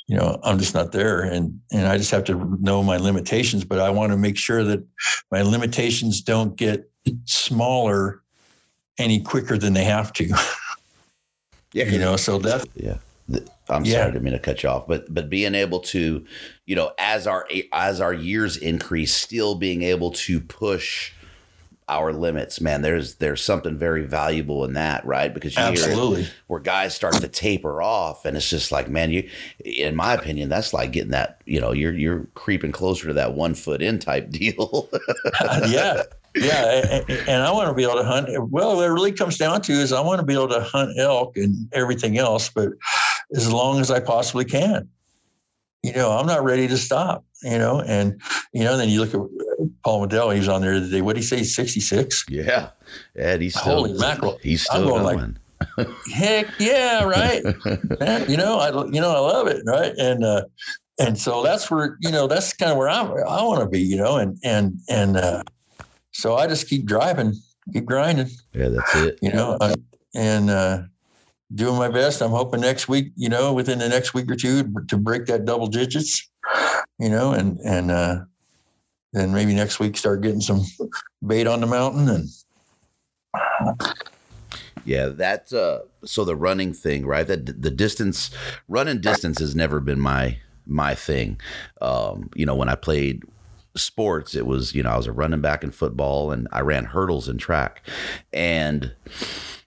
you know i'm just not there and and i just have to know my limitations but i want to make sure that my limitations don't get smaller any quicker than they have to yeah you know so that yeah i'm yeah. sorry i didn't mean to cut you off but but being able to you know as our as our years increase still being able to push our limits, man. There's there's something very valuable in that, right? Because you Absolutely. hear where guys start to taper off, and it's just like, man, you, in my opinion, that's like getting that, you know, you're you're creeping closer to that one foot in type deal. yeah, yeah, and, and I want to be able to hunt. Well, what it really comes down to is I want to be able to hunt elk and everything else, but as long as I possibly can. You know, I'm not ready to stop. You know, and you know, then you look at Paul Medel, he was on there the day. What did he say? 66? Yeah. Ed, he's still, Holy mackerel. He's still going. going. Like, heck yeah, right. Man, you know, I you know, I love it, right? And uh and so that's where, you know, that's kind of where I I want to be, you know, and and and uh so I just keep driving, keep grinding. Yeah, that's it. You know, uh, and uh doing my best. I'm hoping next week, you know, within the next week or two to break that double digits, you know, and and uh then maybe next week start getting some bait on the mountain and yeah that's uh so the running thing right? That the distance running distance has never been my my thing. Um you know when i played sports it was you know i was a running back in football and i ran hurdles in track. And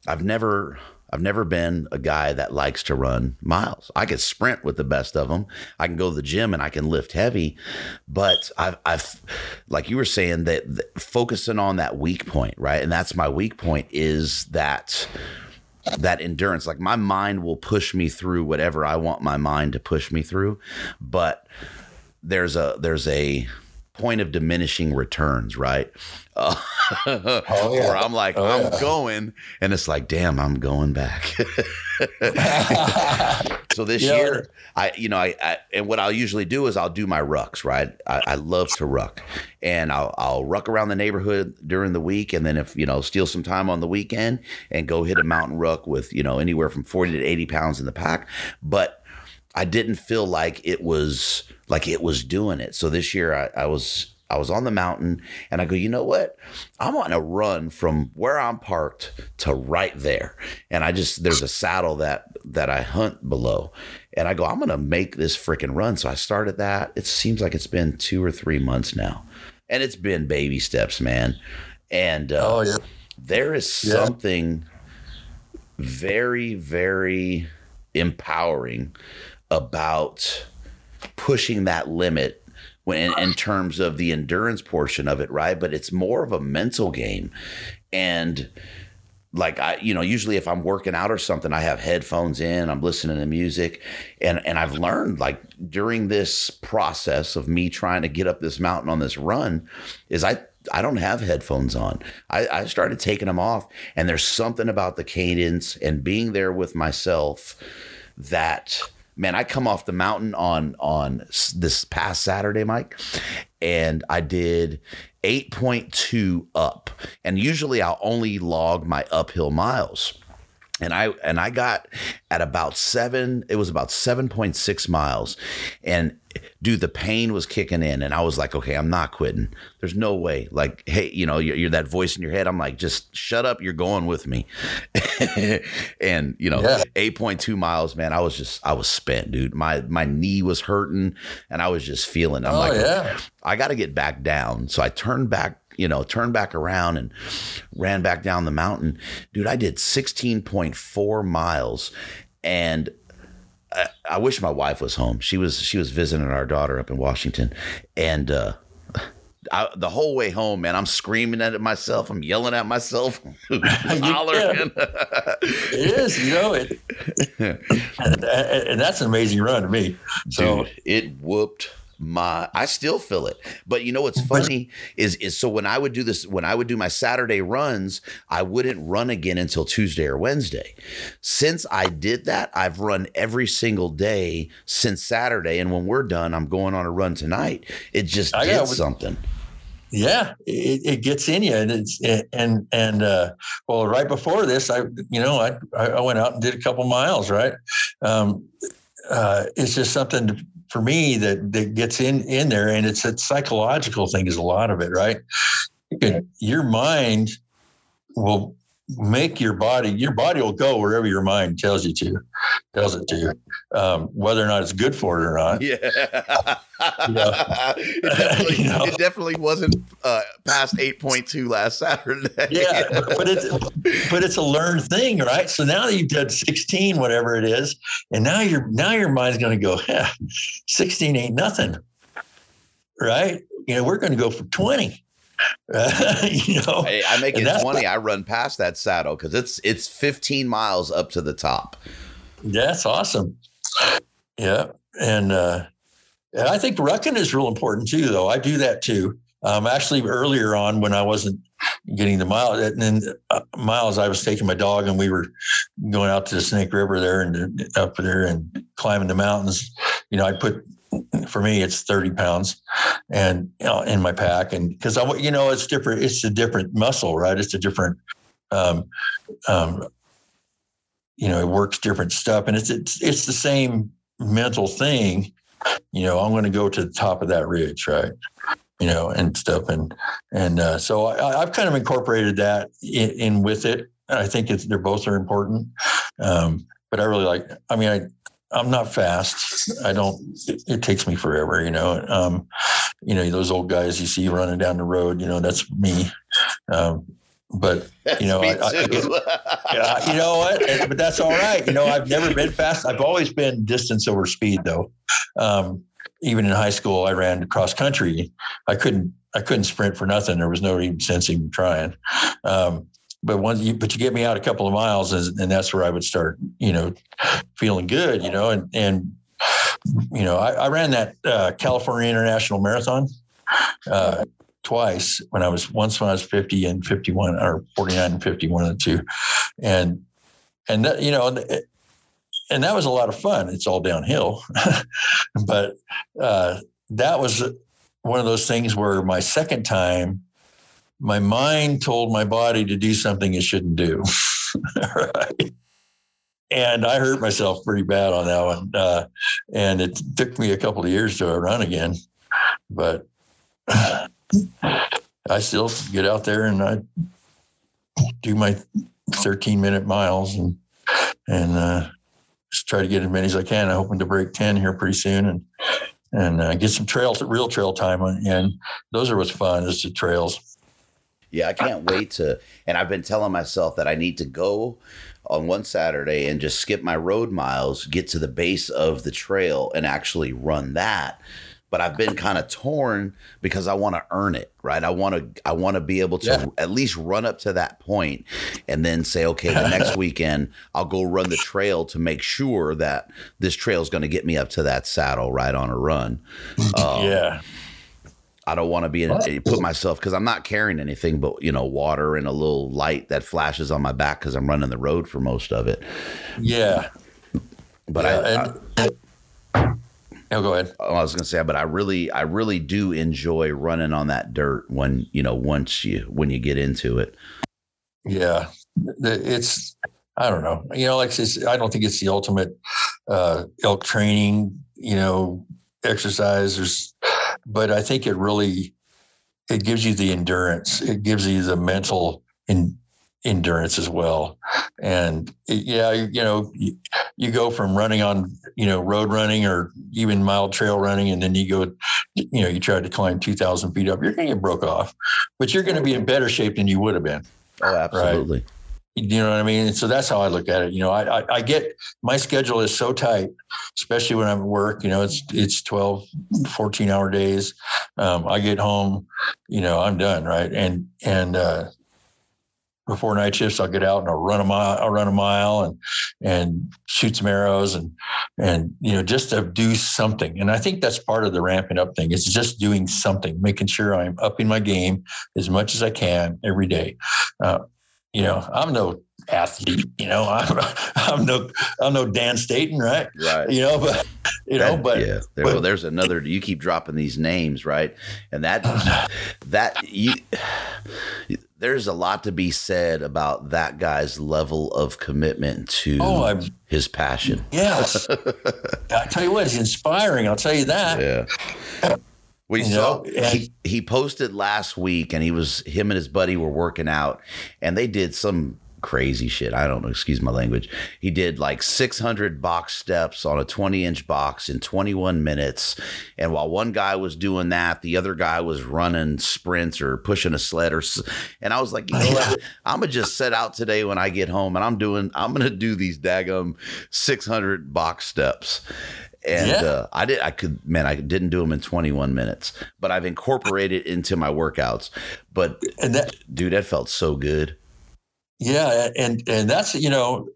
i've never I've never been a guy that likes to run miles. I can sprint with the best of them. I can go to the gym and I can lift heavy, but I've, I've like you were saying that, that focusing on that weak point, right? And that's my weak point is that that endurance. Like my mind will push me through whatever I want my mind to push me through, but there's a there's a point of diminishing returns, right? Uh, oh, yeah. Where I'm like, oh, I'm yeah. going, and it's like, damn, I'm going back. so this yeah. year, I, you know, I, I, and what I'll usually do is I'll do my rucks, right? I, I love to ruck, and I'll, I'll ruck around the neighborhood during the week, and then if you know, steal some time on the weekend and go hit a mountain ruck with you know anywhere from forty to eighty pounds in the pack, but I didn't feel like it was like it was doing it. So this year I, I was I was on the mountain and I go, you know what? I'm on a run from where I'm parked to right there. And I just there's a saddle that that I hunt below. And I go, I'm gonna make this freaking run. So I started that. It seems like it's been two or three months now. And it's been baby steps, man. And uh, oh, yeah. there is yeah. something very, very empowering about pushing that limit when in, in, terms of the endurance portion of it, right? But it's more of a mental game. And like I, you know, usually if I'm working out or something, I have headphones in, I'm listening to music. And and I've learned like during this process of me trying to get up this mountain on this run, is I I don't have headphones on. I, I started taking them off. And there's something about the cadence and being there with myself that man, I come off the mountain on on this past Saturday, Mike, and I did 8.2 up. And usually I'll only log my uphill miles. And I and I got at about seven, it was about 7.6 miles. And dude, the pain was kicking in, and I was like, okay, I'm not quitting. There's no way. Like, hey, you know, you're, you're that voice in your head. I'm like, just shut up. You're going with me. and you know, yeah. 8.2 miles, man. I was just, I was spent, dude. My my knee was hurting, and I was just feeling. I'm oh, like, yeah. I got to get back down. So I turned back you know, turned back around and ran back down the mountain. Dude, I did 16.4 miles and I, I, wish my wife was home. She was she was visiting our daughter up in Washington, and uh, I, the whole way home, man, I'm screaming at it myself. I'm yelling at myself, hollering. it is, you know it, and, and, that's an amazing run to me. So Dude, it whooped my I still feel it. But you know what's funny is is so when I would do this when I would do my Saturday runs, I wouldn't run again until Tuesday or Wednesday. Since I did that, I've run every single day since Saturday and when we're done, I'm going on a run tonight. It just I did something. yeah it, it gets in you and it's and and uh well right before this i you know i i went out and did a couple miles right um uh it's just something to, for me that that gets in in there and it's a psychological thing is a lot of it right? You can- your mind will make your body your body will go wherever your mind tells you to tells it to um whether or not it's good for it or not. Yeah. Yeah. it, definitely, You know? it definitely wasn't uh, past 8.2 last Saturday. yeah, but, but it's but it's a learned thing, right? So now that you've done 16, whatever it is, and now your now your mind's going to go, yeah, 16 ain't nothing, right? You know, we're going to go for 20. you know, Hey, I make it 20. I run past that saddle because it's it's 15 miles up to the top. that's awesome. Yeah, and uh, and I think rucking is real important too, though. I do that too. Um, actually, earlier on when I wasn't getting the mile, and then uh, miles, I was taking my dog, and we were going out to the Snake River there and uh, up there and climbing the mountains. You know, I put for me it's 30 pounds and you know, in my pack and because i you know it's different it's a different muscle right it's a different um um you know it works different stuff and it's it's, it's the same mental thing you know i'm going to go to the top of that ridge right you know and stuff and and uh, so I, i've kind of incorporated that in, in with it i think it's they're both are important um but i really like i mean i I'm not fast. I don't. It, it takes me forever, you know. Um, you know those old guys you see running down the road. You know that's me. Um, but That's You know, me I- I- you know what? But that's all right. You know, I've never been fast. I've always been distance over speed, though. Um, even in high school, I ran cross country. I couldn't. I couldn't sprint for nothing. There was no even sense even trying. Um, but once you, but you get me out a couple of miles, and, and that's where I would start. You know, feeling good. You know, and and you know, I, I ran that uh, California International Marathon. Uh, twice when I was once when I was 50 and 51 or 49 and 50, one of the two. And, and that, you know, and- and that was a lot of fun. It's all downhill, but uh, that was one of those things where my second time, my mind told my body to do something it shouldn't do. right. And I hurt myself pretty bad on that one. Uh, and it took me a couple of years to run again. But I still get out there and I do my 13 minute miles and and uh, just try to get as many as I can. I'm hoping to break 10 here pretty soon and and uh, get some trail real trail time. And those are what's fun is the trails. Yeah, I can't wait to. And I've been telling myself that I need to go on one Saturday and just skip my road miles, get to the base of the trail, and actually run that. But I've been kind of torn because I want to earn it, right? I want to, I want to be able to Yeah. at least run up to that point, and then say, okay, the next weekend I'll go run the trail to make sure that this trail is going to get me up to that saddle right on a run. Um, yeah. I don't want to be in put myself because I'm not carrying anything but you know water and a little light that flashes on my back because I'm running the road for most of it. Yeah. But yeah, I, and, and, oh, go ahead. I, I was gonna say, but I really, I really do enjoy running on that dirt when you know once you when you get into it. Yeah, it's I don't know. You know, like it's, I don't think it's the ultimate uh, elk training. You know, exercise. There's, but I think it really it gives you the endurance. It gives you the mental in, endurance as well. And it, yeah, you, you know, you, go from running on you know road running or even mild trail running, and then you go, you know, you try to climb two thousand feet up. You're going to get broke off, but you're going to be in better shape than you would have been. Oh, absolutely. You know what I mean? And so that's how I look at it. You know, I, I, I get my schedule is so tight, especially when I'm at work, you know, it's, it's 12, 14 hour days. Um, I get home, you know, I'm done. Right. And, and, uh, before night shifts, I'll get out and I'll run a mile, I'll run a mile and, and shoot some arrows and, and, you know, just to do something. And I think that's part of the ramping up thing. It's just doing something, making sure I'm upping my game as much as I can every day. Uh, you know, I'm no athlete, you know, I'm, I'm no, I'm no Dan Staton, right? Right. You know, but, you know, but, yeah, there, but- well, there's another. You keep dropping these names, right? And that that you there's a lot to be said about that guy's level of commitment to oh, his passion. yes. I tell you what, it's inspiring. I'll tell you that. Yeah. We You saw know, he, he posted last week and he was him and his buddy were working out and they did some crazy shit. I don't know, excuse my language. He did like 600 box steps on a 20 inch box in 21 minutes. And while one guy was doing that, the other guy was running sprints or pushing a sled or, s- and I was like, you know what? I'm gonna just set out today when I get home and I'm doing, I'm gonna do these daggum 600 box steps. And Yeah. uh, I did. I could, man. I didn't do them in 21 minutes, but I've incorporated it into my workouts. But And that, dude, that felt so good. Yeah. And, and that's, you know,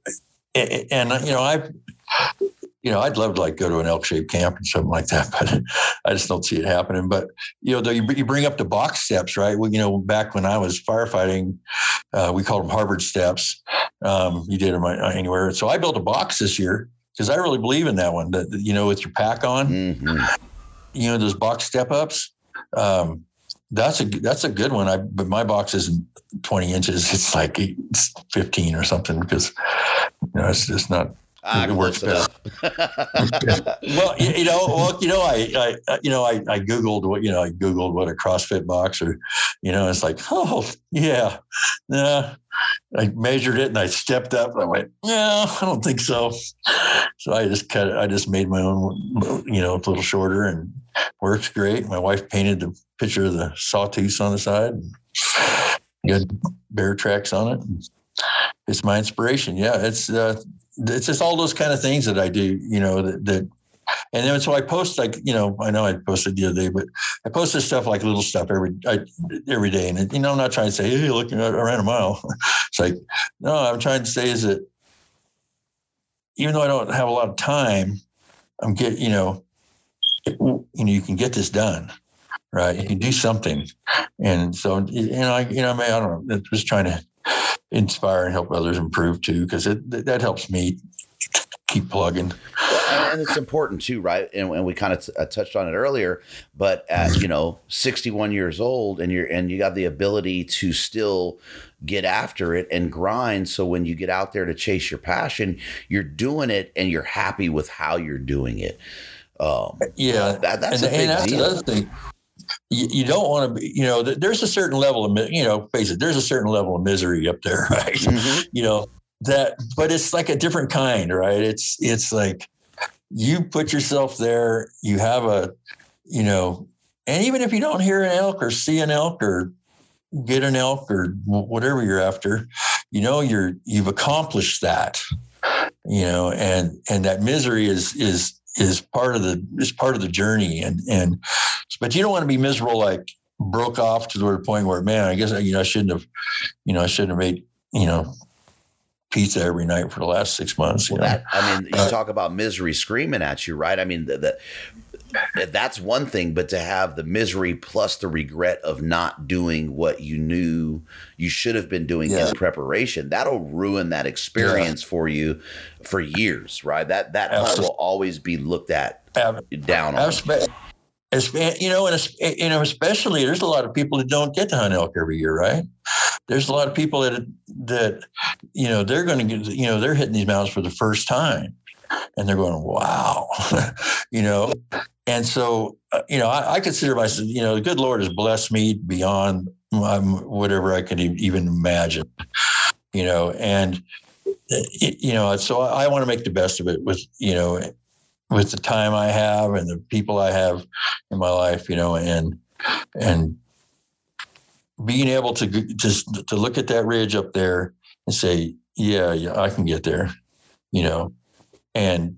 and, and you know, I, you know, I'd love to like go to an Elk Shape camp or something like that, but I just don't see it happening. But you know, though you, you bring up the box steps, right? Well, you know, back when I was firefighting, uh, we called them Harvard steps. Um, you did them anywhere. So I built a box this year because I really believe in that one. That you know, with your pack on, hmm you know, those box step ups. Um, that's a that's a good one. I but my box isn't 20 inches. It's like it's 15 or something because you know it's just not Ah, It works enough. well, you, you know, well, you know, I, I, you know, I, I googled what, you know, I googled what a CrossFit box or, you know, it's like, oh yeah, yeah. I measured it and I stepped up. And I went, no, I don't think so. So I just cut it. I just made my own, you know, a little shorter and works great. My wife painted the picture of the sawtooths on the side. Got bear tracks on it. It's my inspiration. Yeah, it's uh, it's just all those kind of things that I do, you know, that, that and then so I post like, you know, I know I posted the other day, but I post this stuff like little stuff every I, every day. And you know, I'm not trying to say, hey, look, I ran a mile. It's like, no, I'm trying to say is that even though I don't have a lot of time, I'm get, you know, you know, you can get this done. Right. You can do something. And so, know, I, you know, I, mean, I don't know, just trying to inspire and help others improve too, because it that helps me keep plugging. and it's important too, right? And, and we kind of t- uh, touched on it earlier, but at you know 61 years old, and you're and you got the ability to still get after it and grind. So when you get out there to chase your passion, you're doing it, and you're happy with how you're doing it. Um, Yeah, that, that's and, a big and that's deal. the other thing. You, you don't want to be, you know, there's a certain level of, you know, face it, there's a certain level of misery up there, right? Mhm. you know that but it's like a different kind right it's it's like you put yourself there you have a you know and even if you don't hear an elk or see an elk or get an elk or whatever you're after you know you're you've accomplished that you know and and that misery is is is part of the is part of the journey and and but you don't want to be miserable like broke off to the point where man i guess you know i shouldn't have you know i shouldn't have made you know pizza every night for the last six months. Well, that I mean, you Uh, talk about misery screaming at you, right? I mean, the, the, that's one thing, but to have the misery plus the regret of not doing what you knew you should have been doing Yeah. in preparation, that'll ruin that experience for you for years, right? That that hunt Absolutely. will always be looked at down on. You know, and you know, especially there's a lot of people that don't get to hunt elk every year, right? There's a lot of people that that you know they're going to get you know they're hitting these mountains for the first time, and they're going, wow, you know, and so uh, you know I, I consider myself, you know, the good Lord has blessed me beyond my, whatever I could even imagine, you know, and it, you know, so I, I want to make the best of it with you know with the time I have and the people I have in my life, you know, and and being able to just to look at that ridge up there and say, yeah, yeah, I can get there, you know, and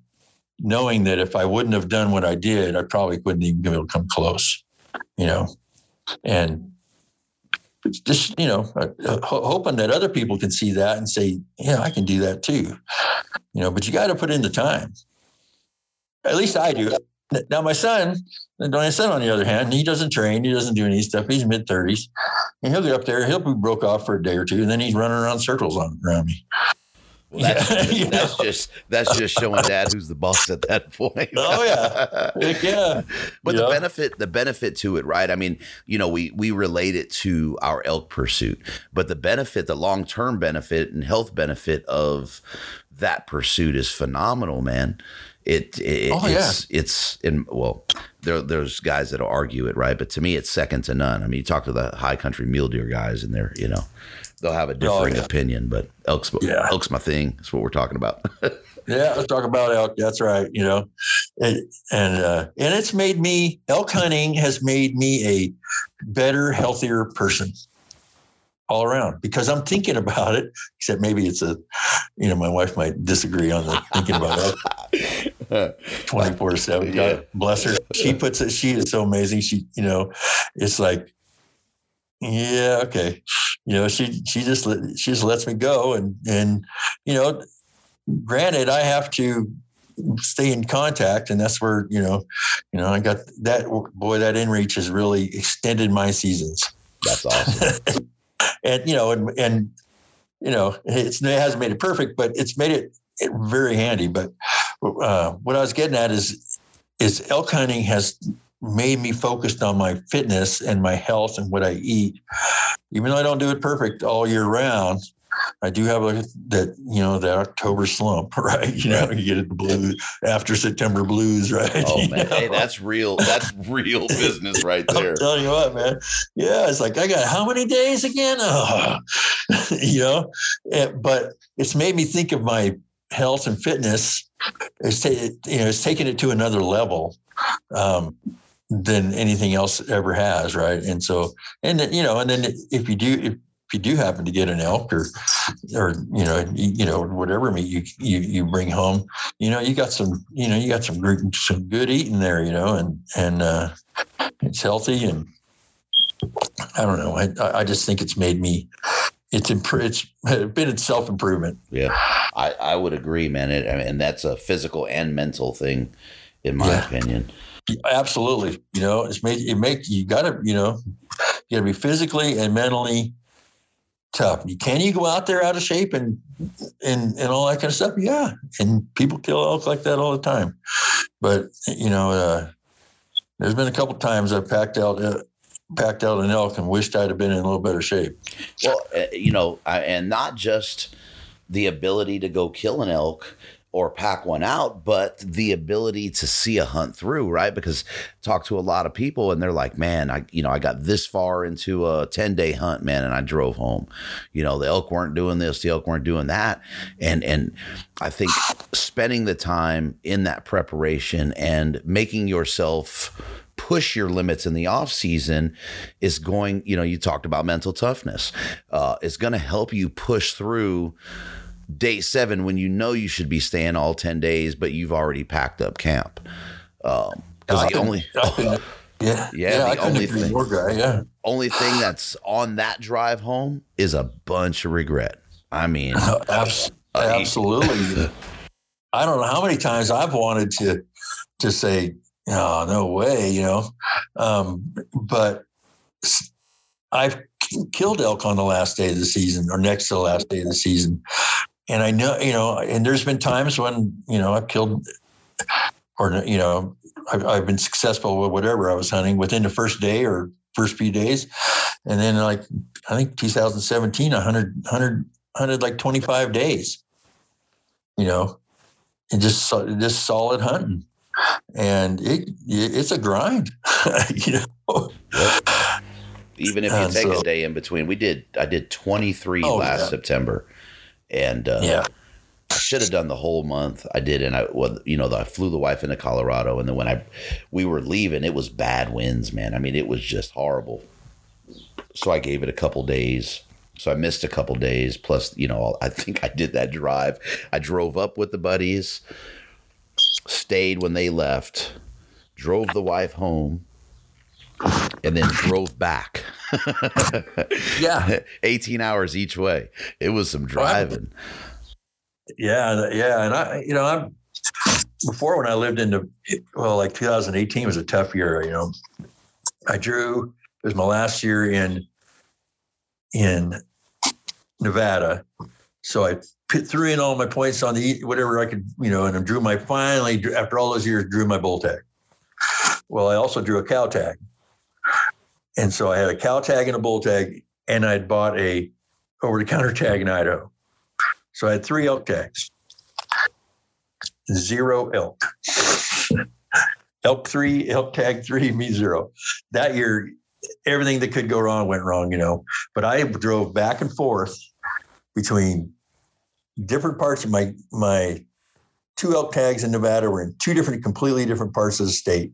knowing that if I wouldn't have done what I did, I probably wouldn't even be able to come close, you know, and just you know uh, hoping that other people can see that and say yeah i can do that too you know? But you got to put in the time. At least i do. Now my son my son on the other hand he doesn't train he doesn't do any stuff he's mid 30s and he'll get up there he'll be broke off for a day or two and then he's running around circles on around me that's, yeah, that's just that's just showing dad who's the boss at that point. oh yeah, yeah. But the benefit the benefit to it, right? I mean, you know, we we relate it to our elk pursuit, but the benefit, the long term benefit and health benefit of that pursuit is phenomenal, man. It, it oh, it's yeah. it's in well there there's guys that'll argue it right but to me it's second to none i mean you talk to the high country mule deer guys and they're you know they'll have a oh, differing oh, yeah. opinion, but elk's yeah. elk's my thing. That's what we're talking about. yeah, let's talk about elk. That's right. You know, and and, uh, and it's made me elk hunting has made me a better, healthier person all around because I'm thinking about it. Except maybe it's a, you know, my wife might disagree on the thinking about it. 24 seven. God bless her. She puts it, she is so amazing. She, you know, it's like, yeah, okay. You know, she she just she just lets me go, and and you know, granted, I have to stay in contact, and that's where you know, you know, I got that boy that inReach has really extended my seasons. That's awesome. and you know, and and you know, it's, it hasn't made it perfect, but it's made it, it very handy. But uh, what I was getting at is is elk hunting has made me focused on my fitness and my health and what I eat. Even though I don't do it perfect all year round, I do have a that you know the October slump, right? You know, you get the blue after September blues, right? Oh you man, know? hey, that's real. That's real business right there. I'm telling you what, man. Yeah, it's like I got how many days again? Oh. you know, but it's made me think of my health and fitness. It's you know, it's taken it to another level. Um, than anything else ever has, right? And so, and then, you know, and then if you do, if you do happen to get an elk or, or you know, you, know, whatever meat you, you you bring home, you know, you got some, you know, you got some good, some good eating there, you know, and and uh, it's healthy and I don't know, I I just think it's made me. It's imp- it's been in self improvement. Yeah, I, I would agree, man. It, and that's a physical and mental thing, in my yeah. opinion. Absolutely. You know, it's made it make you gotta, you know, you gotta be physically and mentally tough. You can you go out there out of shape and and and all that kind of stuff? Yeah. And people kill elk like that all the time. But you know, uh, there's been a couple times I've packed out uh, packed out an elk and wished I'd have been in a little better shape. Well, uh, you know, I, and not just the ability to go kill an elk or pack one out, but the ability to see a hunt through, right? Because talk to a lot of people and they're like, man, I, you know, I got this far into a 10 day hunt, man, and I drove home. You know, the elk weren't doing this, the elk weren't doing that. And, and I think spending the time in that preparation and making yourself push your limits in the off season is going, you know, you talked about mental toughness. Uh, it's going to help you push through day seven when you know you should be staying all 10 days, but you've already packed up camp. Um, cause the only, yeah, yeah, yeah, the only thing, guy, yeah. only thing that's on that drive home is a bunch of regret. I mean, absolutely. I don't know how many times I've wanted to, to say, oh, no way, you know, um, but I've killed elk on the last day of the season or next to the last day of the season and I know, you know, and there's been times when, you know, I've killed or, you know, I've, I've been successful with whatever I was hunting within the first day or first few days. And then like, I think 2017, 100, 100, 100 like 25 days, you know, and just, just solid hunting. And it, it's a grind, you know. Even if you take so, a day in between, we did, I did 23 oh, last yeah. September and uh, yeah. I should have done the whole month. I did, and I, well, you know, I flew the wife into Colorado, and then when I, we were leaving, it was bad winds, man. I mean, it was just horrible. So I gave it a couple days. So I missed a couple days. Plus, you know, I think I did that drive. I drove up with the buddies, stayed when they left, drove the wife home, and then drove back. Yeah. 18 hours each way. It was some driving. Yeah, yeah, and I, you know, I'm before when I lived in the well, like 2018 was a tough year. You know, I drew. It was my last year in in Nevada, so I put, threw in all my points on the whatever I could, you know, and I drew my finally after all those years drew my bull tag. Well, I also drew a cow tag, and so I had a cow tag and a bull tag, and I'd bought a over the counter tag in Idaho. So I had three elk tags, zero elk. elk three, elk tag three, me zero. That year, everything that could go wrong went wrong, you know. But I drove back and forth between different parts of my my two elk tags in Nevada were in two different, completely different parts of the state.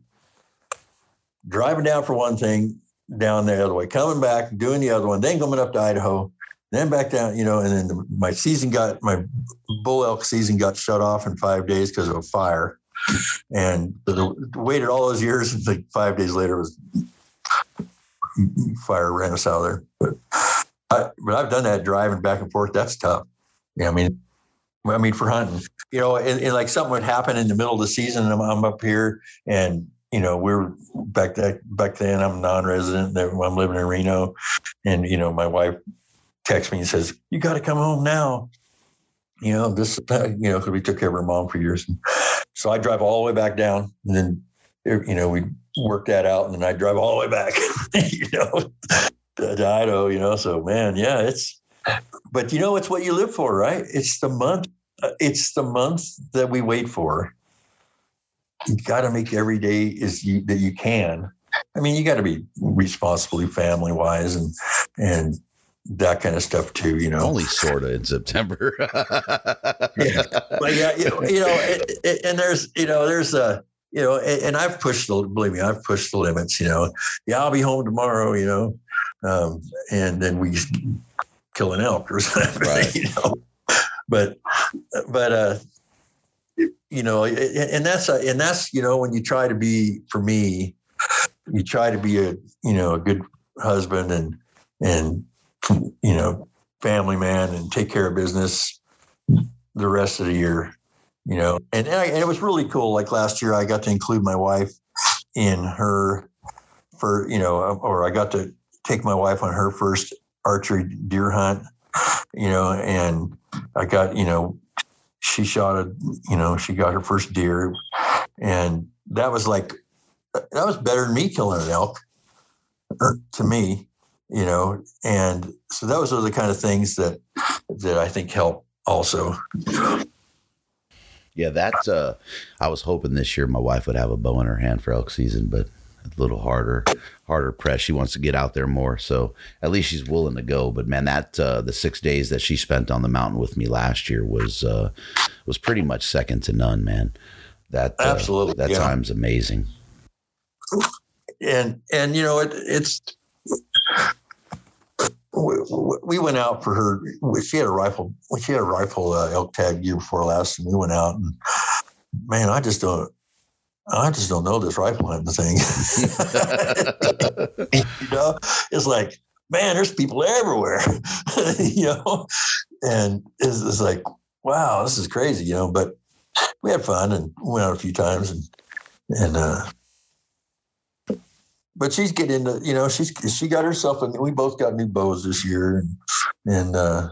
Driving down for one thing, down the other way, coming back, doing the other one, then coming up to Idaho, then back down, you know, and then the, my season got my bull elk season got shut off in five days because of a fire, and the, waited all those years. And like five days later, was fire ran us out there. But I, but I've done that driving back and forth. That's tough. Yeah, I mean, I mean for hunting, you know, and, and like something would happen in the middle of the season, and I'm, I'm up here, and you know, we're back that back then. I'm non-resident. I'm living in Reno, and you know, my wife texts me and says, "You got to come home now." You know this. You know because we took care of her mom for years, so I drive all the way back down, and then you know we work that out, and then I drive all the way back. you know, to, to Idaho. You know, so man, yeah, it's. But you know, it's what you live for, right? It's the month. Uh, it's the month that we wait for. You got to make every day is you, that you can. I mean, you got to be responsibly family wise and and that kind of stuff too. You know, only sort of in September. yeah, but yeah, you know, you know it, it, and there's you know there's a you know, and, and, I've pushed the believe me, I've pushed the limits. You know, yeah, I'll be home tomorrow. You know, um, and then we kill an elk or something. Right. You know, but but uh, you know, and that's a, and that's you know when you try to be for me, you try to be a you know a good husband and and you know, family man and take care of business the rest of the year, you know. And, and, I, and, it was really cool. Like last year, I got to include my wife in her for, you know, or I got to take my wife on her first archery deer hunt, you know, and I got, you know, she shot a, you know, she got her first deer. And that was like, that was better than me killing an elk er, to me you know, and so those are the kind of things that that I think help also. Yeah, that's uh I was hoping this year my wife would have a bow in her hand for elk season, but a little harder, harder press. She wants to get out there more, so at least she's willing to go. But man, that uh, the six days that she spent on the mountain with me last year was uh, was pretty much second to none, man. That uh, absolutely that yeah. time's amazing. And and you know it, it's we went out for her. She had a rifle. She had a rifle uh, elk tag year before last, and we went out. And man, I just don't. I just don't know this rifle hunting thing. you know, it's like, man, there's people everywhere. you know, and it's, it's like, wow, this is crazy. You know, but we had fun and went out a few times and and uh, but she's getting into you know she's she got herself and we both got new bows this year and, and uh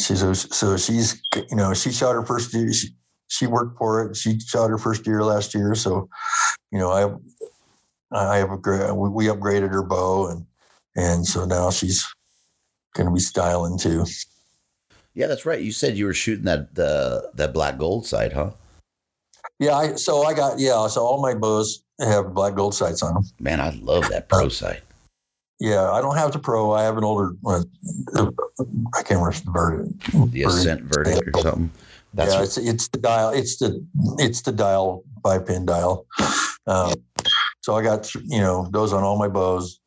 she's so she's you know she shot her first deer she, she worked for it she shot her first deer last year so you know i i have a we upgraded her bow and and so now she's going to be styling too yeah that's right you said you were shooting that the that black gold sight huh yeah I, so i got yeah so all my bows have black gold sights on them. Man, I love that pro uh, sight. Yeah, I don't have the pro. I have an older. Uh, I can't remember the verdict. The Ascent verdict or something. That's yeah, what, it's it's the dial. It's the it's the dial by pin dial. Um, so I got you know those on all my bows,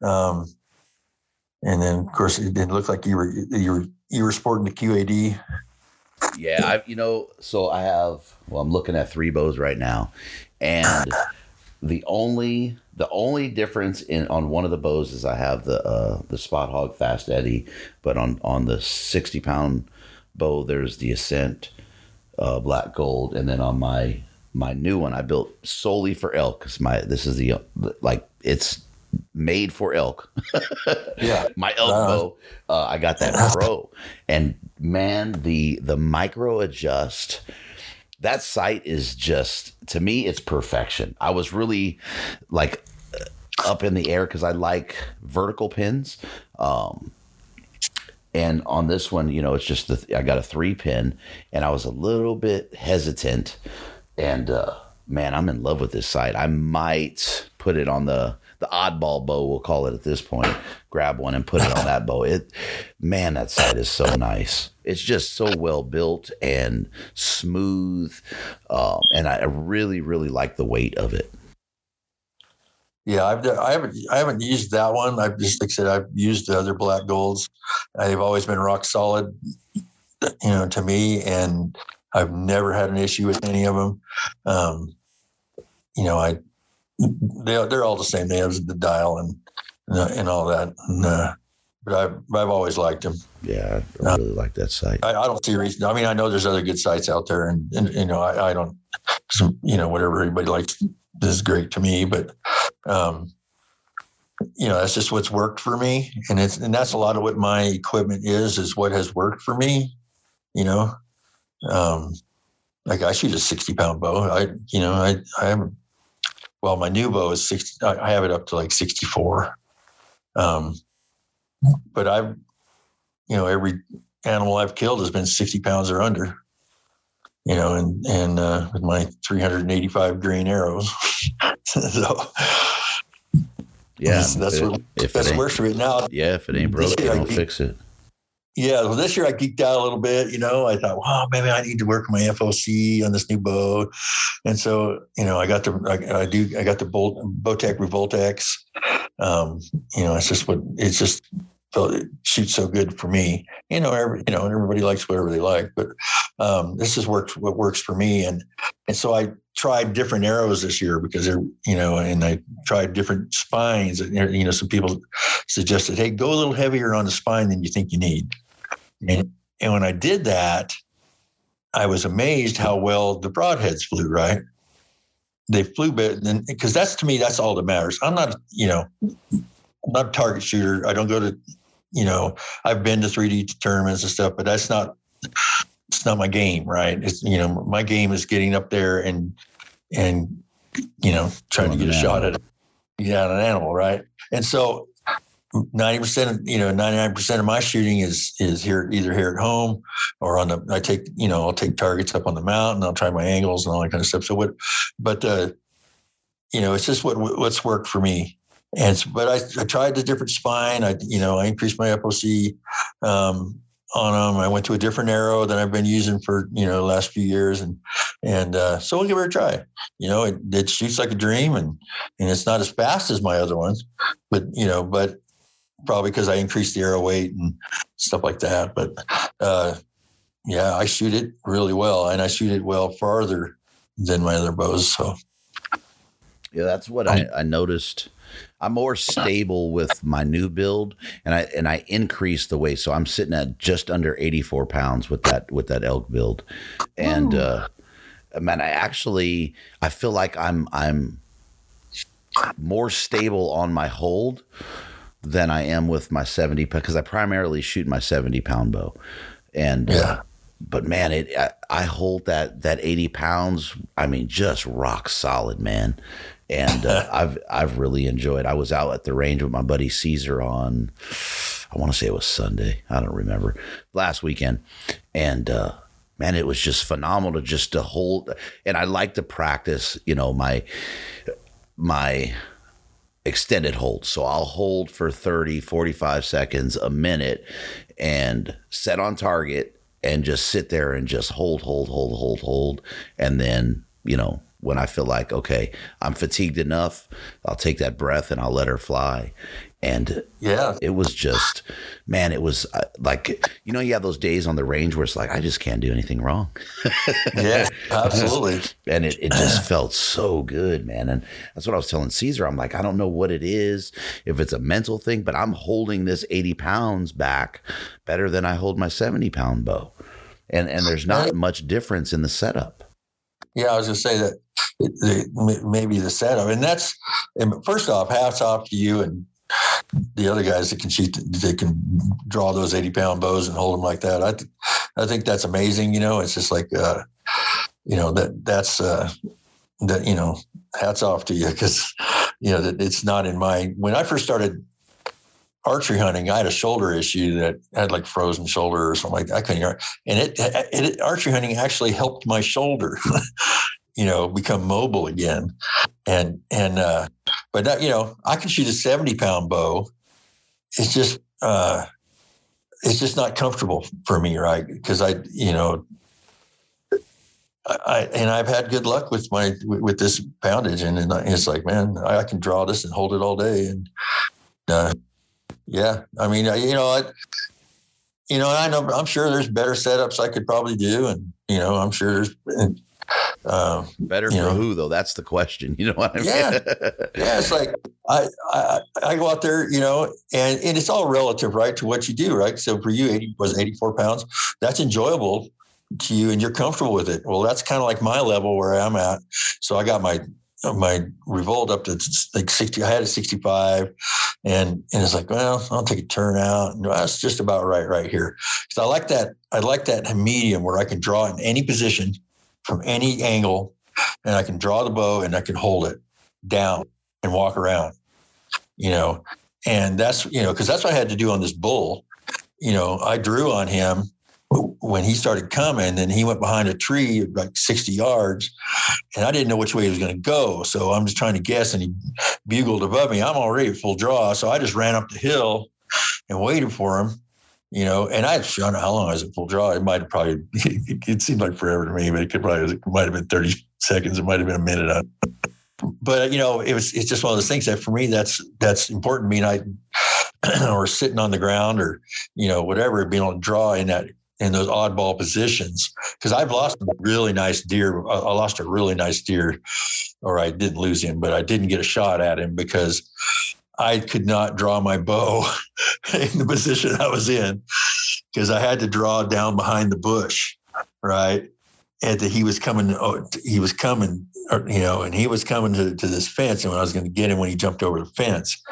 um, and then of course it didn't look like you were you were you were sporting the QAD. Yeah, I you know so I have well I'm looking at three bows right now, and the only the only difference in on one of the bows is I have the uh, the Spot Hogg Fast Eddie, but on on the sixty pound bow there's the Ascent uh, Black Gold, and then on my my new one I built solely for elk because my this is the like it's made for elk. Yeah. my elk bow. Uh, I got that pro, and man, the the micro adjust. That sight is just to me, it's perfection. I was really like up in the air because I like vertical pins. Um, and on this one, you know, it's just the I got a three pin, and I was a little bit hesitant. And uh, man, I'm in love with this sight. I might put it on the the oddball bow, we'll call it at this point. Grab one and put it on that bow. It, man, that sight is so nice. It's just so well built and smooth, um, and I really, really like the weight of it. Yeah, I've I haven't I haven't used that one. I've just like I said I've used the other black golds. They've always been rock solid, you know, to me, and I've never had an issue with any of them. Um, you know, I they they're all the same. They have the dial and and all that. And, uh, but I've I've always liked them. Yeah, I really like that sight. I, I don't see a reason. I mean, I know there's other good sights out there, and, and you know, I, I don't, you know, whatever everybody likes is great to me, but, um, you know, that's just what's worked for me, and it's and that's a lot of what my equipment is is what has worked for me. You know, um, like I shoot a sixty pound bow. I, you know, I I have, well, my new bow is sixty. I have it up to like sixty four. Um, but I've you know, every animal I've killed has been 60 pounds or under, you know, and, and, uh, with my 385 green arrows. so Yeah, that's, that's what, if that's worse for it now. Yeah, if it ain't broke, I don't fix it. Yeah. Well, this year I geeked out a little bit, you know, I thought, wow, maybe I need to work my FOC on this new bow. And so, you know, I got the, I, I do, I got the Bolt, Bowtech Revolt X. Um, you know, it's just what, it's just, felt it shoots so good for me. You know, every, you know, and everybody likes whatever they like, but um, this is works what works for me. And and so I tried different arrows this year because they're you know, and I tried different spines. And you know, some people suggested, hey, go a little heavier on the spine than you think you need. And and when I did that, I was amazed how well the broadheads flew. Right. They flew better because that's to me that's all that matters. I'm not you know I'm not a target shooter. I don't go to you know, I've been to 3D tournaments and stuff, but that's not it's not my game, right? It's you know, my game is getting up there and and you know, trying to get a an shot at it, yeah, an animal, right? And so 90% of you know 99% of my shooting is is here either here at home or on the i take you know i'll take targets up on the mountain i'll try my angles and all that kind of stuff so what but uh you know it's just what what's worked for me and but I, I tried the different spine. I you know I increased my FOC um, on them. I went to a different arrow than I've been using for you know the last few years, and and uh, so we'll give it a try. You know, it, it shoots like a dream, and and it's not as fast as my other ones, but you know, but probably because I increased the arrow weight and stuff like that. But uh, yeah, I shoot it really well, and I shoot it well farther than my other bows. So Yeah, that's what I, I noticed. I'm more stable with my new build, and I and I increased the weight, so I'm sitting at just under 84 pounds with that with that elk build, and uh, man, I actually I feel like I'm I'm more stable on my hold than I am with my 70 because I primarily shoot my 70 pound bow, and uh, Yeah. but man, it I, I hold that that 80 pounds. I mean, just rock solid, man. And uh, I've I've really enjoyed. I was out at the range with my buddy Caesar on, I want to say it was Sunday. I don't remember last weekend, and uh, man, it was just phenomenal to just to hold. And I like to practice, you know, my my extended hold. So I'll hold for 30, 45 seconds, a minute, and set on target and just sit there and just hold, hold, hold, hold, hold. And then, you know, when I feel like, okay, I'm fatigued enough, I'll take that breath and I'll let her fly. And Yeah. it was just, man, it was uh, like, you know, you have those days on the range where it's like, I just can't do anything wrong. Yeah. Absolutely. and it, it just felt so good, man. And that's what I was telling Caesar. I'm like, I don't know what it is, if it's a mental thing, but I'm holding this 80 pounds back better than I hold my 70 pound bow. And and there's not much difference in the setup. Yeah, I was going to say that maybe the setup, and that's first off, hats off to you and the other guys that can shoot, that can draw those eighty pound bows and hold them like that. I, th- I think that's amazing. You know, it's just like, uh, you know, that that's uh, that you know, hats off to you because you know that it's not in my. When I first started archery hunting, I had a shoulder issue that had like frozen shoulder or something like that. I couldn't, and it, it archery hunting actually helped my shoulder, you know, become mobile again. And and uh, but that you know, I can shoot a seventy pound bow. It's just uh, it's just not comfortable for me, right? Because I, you know. I, and I've had good luck with my with this poundage, and, and it's like, man, I can draw this and hold it all day, and uh, yeah, I mean, you know, I, you know, I know, I'm sure there's better setups I could probably do, and you know, I'm sure there's. Uh, Better for know. who though? That's the question. You know what I mean? Yeah. yeah, it's like I, I I go out there, you know, and and it's all relative, right, to what you do, right? So for you, eighty was eighty four pounds. That's enjoyable to you, and you're comfortable with it. Well, that's kind of like my level where I'm at. So I got my my revolt up to like 60 i had a 65 and and it's like well i'll take a turn out and that's just about right right here because i like that i like that medium where i can draw in any position from any angle and i can draw the bow and i can hold it down and walk around you know and that's you know because that's what i had to do on this bull you know i drew on him when he started coming and he went behind a tree like 60 yards and I didn't know which way he was going to go. So I'm just trying to guess and he bugled above me. I'm already full draw. So I just ran up the hill and waited for him, you know, and I, I don't know how long I was at full draw. It might have probably, it seemed like forever to me, but it could probably, it might have been 30 seconds. It might have been a minute. On. But, you know, it was, it's just one of those things that for me, that's, that's important to me. And I, or sitting on the ground or, you know, whatever, being able to draw in that in those oddball positions because I've lost a really nice deer. I lost a really nice deer, or I didn't lose him, but I didn't get a shot at him because I could not draw my bow in the position I was in because I had to draw down behind the bush, right? And that he was coming, oh, he was coming, you know, and he was coming to, to this fence, and when I was going to get him when he jumped over the fence,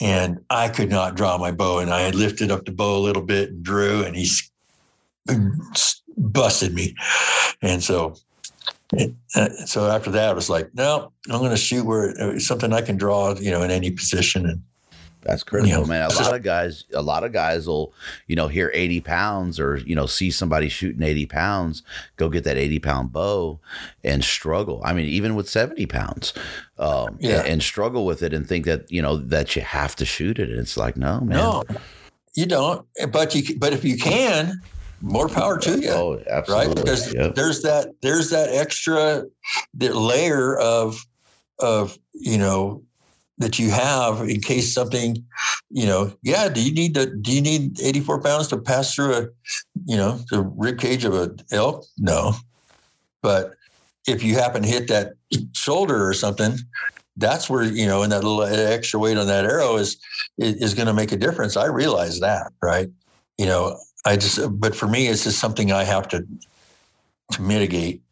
and I could not draw my bow, and I had lifted up the bow a little bit and drew, and he busted me. And so, uh, so after that, I was like, no, I'm going to shoot where something I can draw, you know, in any position. And That's critical, man. A lot of guys, a lot of guys will, you know, hear 80 pounds or, you know, see somebody shooting 80 pounds, go get that 80 pound bow and struggle. I mean, even with 70 pounds, um, Yeah. and, and struggle with it and think that, you know, that you have to shoot it. And it's like, no, man. no, you don't. But you, but if you can, more power to you. Oh, right? Because Yep. there's that there's that extra that layer of of you know that you have in case something you know yeah do you need to do you need 84 pounds to pass through a you know the rib cage of a elk no but if you happen to hit that shoulder or something that's where you know and that little extra weight on that arrow is is, is going to make a difference i realize that right you know i just but for me it's just something i have to to mitigate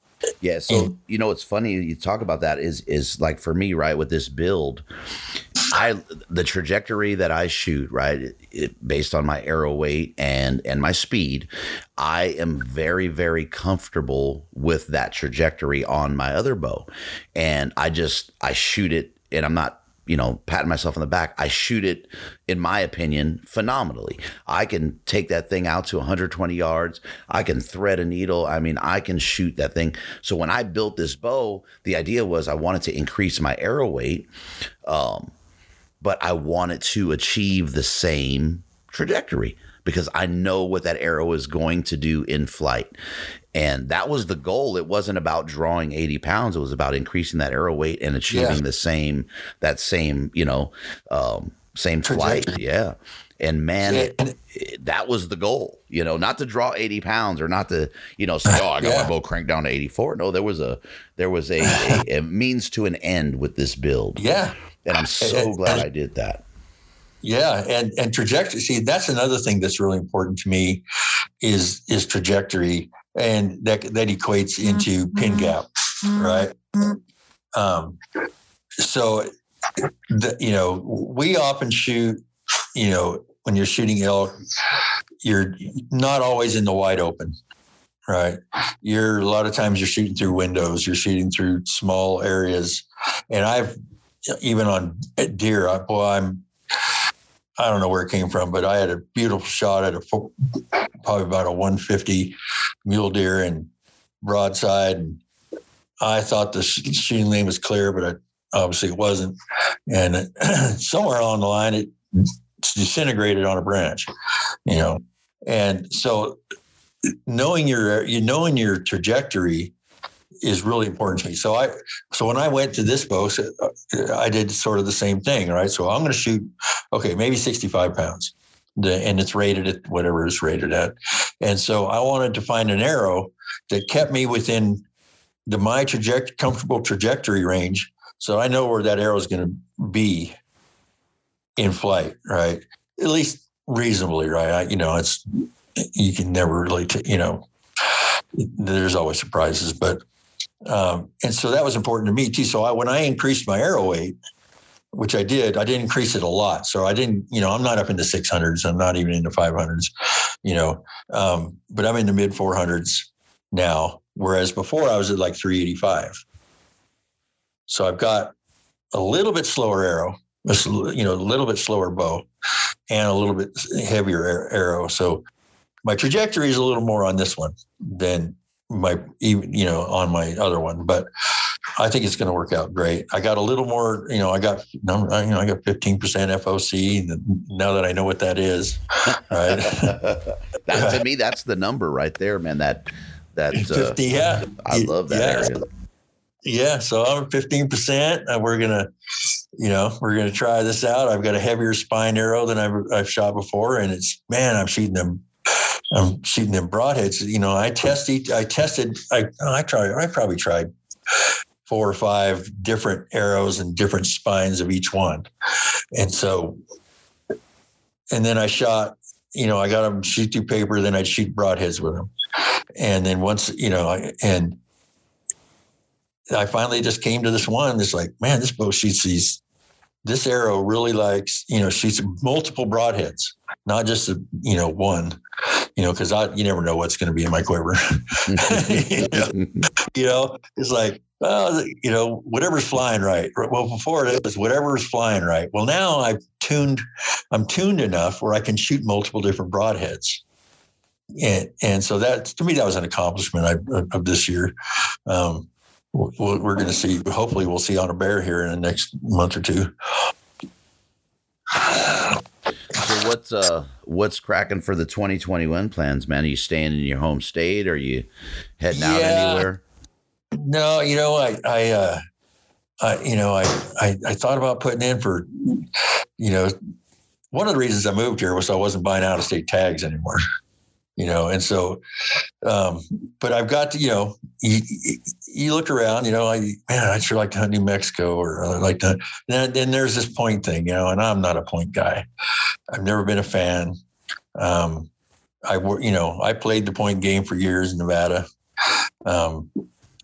Yeah. So you know, it's funny you talk about that is is like for me, right, with this build, I the trajectory that I shoot, right, it, it- based on my arrow weight and and my speed, I am very very comfortable with that trajectory on my other bow, and I just I shoot it, and I'm not you know, patting myself on the back. I shoot it, in my opinion, phenomenally. I can take that thing out to 120 yards. I can thread a needle. I mean, I can shoot that thing. So when I built this bow, the idea was I wanted to increase my arrow weight, um, but I wanted to achieve the same trajectory because I know what that arrow is going to do in flight. And that was the goal. It wasn't about drawing 80 pounds. It was about increasing that arrow weight and achieving Yeah. the same, that same, you know, um, same flight. Yeah. And man, it, it- that was the goal, you know, not to draw 80 pounds or not to, you know, say, oh, I got Yeah. my bow cranked down to 84. No, there was a, there was a, a, a means to an end with this build. Yeah. And I'm so glad I did that. Yeah, and and trajectory. See, that's another thing that's really important to me is is trajectory, and that that equates into mm-hmm. pin mm-hmm. gap, mm-hmm. right? Um, so, the, you know, we often shoot. You know, when you're shooting elk, you're not always in the wide open, right? You're a lot of times you're shooting through windows. You're shooting through small areas, and I've even on deer. I, boy, I'm I don't know where it came from, but I had a beautiful shot at a probably about a 150 mule deer and broadside. And I thought the sh- shooting lane was clear, but obviously it wasn't. And it, somewhere along the line, it disintegrated on a branch, you know. And so, knowing your you knowing your trajectory is really important to me. So I so when I went to this bow, uh, I did sort of the same thing, right? So I'm going to shoot okay, maybe 65 pounds. The, and it's rated at whatever it's rated at. And so I wanted to find an arrow that kept me within the my trajectory, comfortable trajectory range. So I know where that arrow is going to be in flight, right? At least reasonably, right? I, you know, it's, you can never really, t- you know, there's always surprises, but, um, and so that was important to me too. So I, when I increased my arrow weight, which I did. I didn't increase it a lot. So I didn't, you know, I'm not up in the 600s. I'm not even in the 500s, you know, um, but I'm in the mid 400s now. Whereas before I was at like 385. So I've got a little bit slower arrow, you know, a little bit slower bow, and a little bit heavier arrow. So my trajectory is a little more on this one than my even you know on my other one, but I think it's going to work out great. I got a little more, you know, I got number, you know, I got 15% FOC now that I know what that is, right? that to me, that's the number right there, man. That that uh, 50, yeah. I love that yeah. area. Yeah. So I'm 15% and we're going to, you know, we're going to try this out. I've got a heavier spine arrow than I've, I've shot before. And it's, man, I'm shooting them. I'm shooting them broadheads. You know, I test each, I tested, I, I tried, I probably tried four or five different arrows and different spines of each one. And so, and then I shot, you know, I got them shoot through paper, then I'd shoot broadheads with them. And then once, you know, and I finally just came to this one that's like, man, this bow shoots these, this arrow really likes, you know, shoots multiple broadheads, not just, a, you know, one, you know, cause I, you never know what's going to be in my quiver. you, know, you know, it's like, well, you know, whatever's flying right. Well, before it was whatever's flying right. Well, now I've tuned, I'm tuned enough where I can shoot multiple different broadheads. And, and so that, to me, that was an accomplishment I, of this year. Um, we're, we're going to see, hopefully we'll see on a bear here in the next month or two. So what's uh what's cracking for the 2021 plans, man? Are you staying in your home state? Are you heading out anywhere? No, you know, I, I, uh, I, you know, I, I, I thought about putting in for, you know, one of the reasons I moved here was I wasn't buying out of state tags anymore, you know, and so, um, but I've got to, you know, you, you- look around, you know, I, man, I'd sure like to hunt New Mexico or I like to, then, then there's this point thing, you know, and I'm not a point guy. I've never been a fan. Um, I, you know, I played the point game for years in Nevada. Um,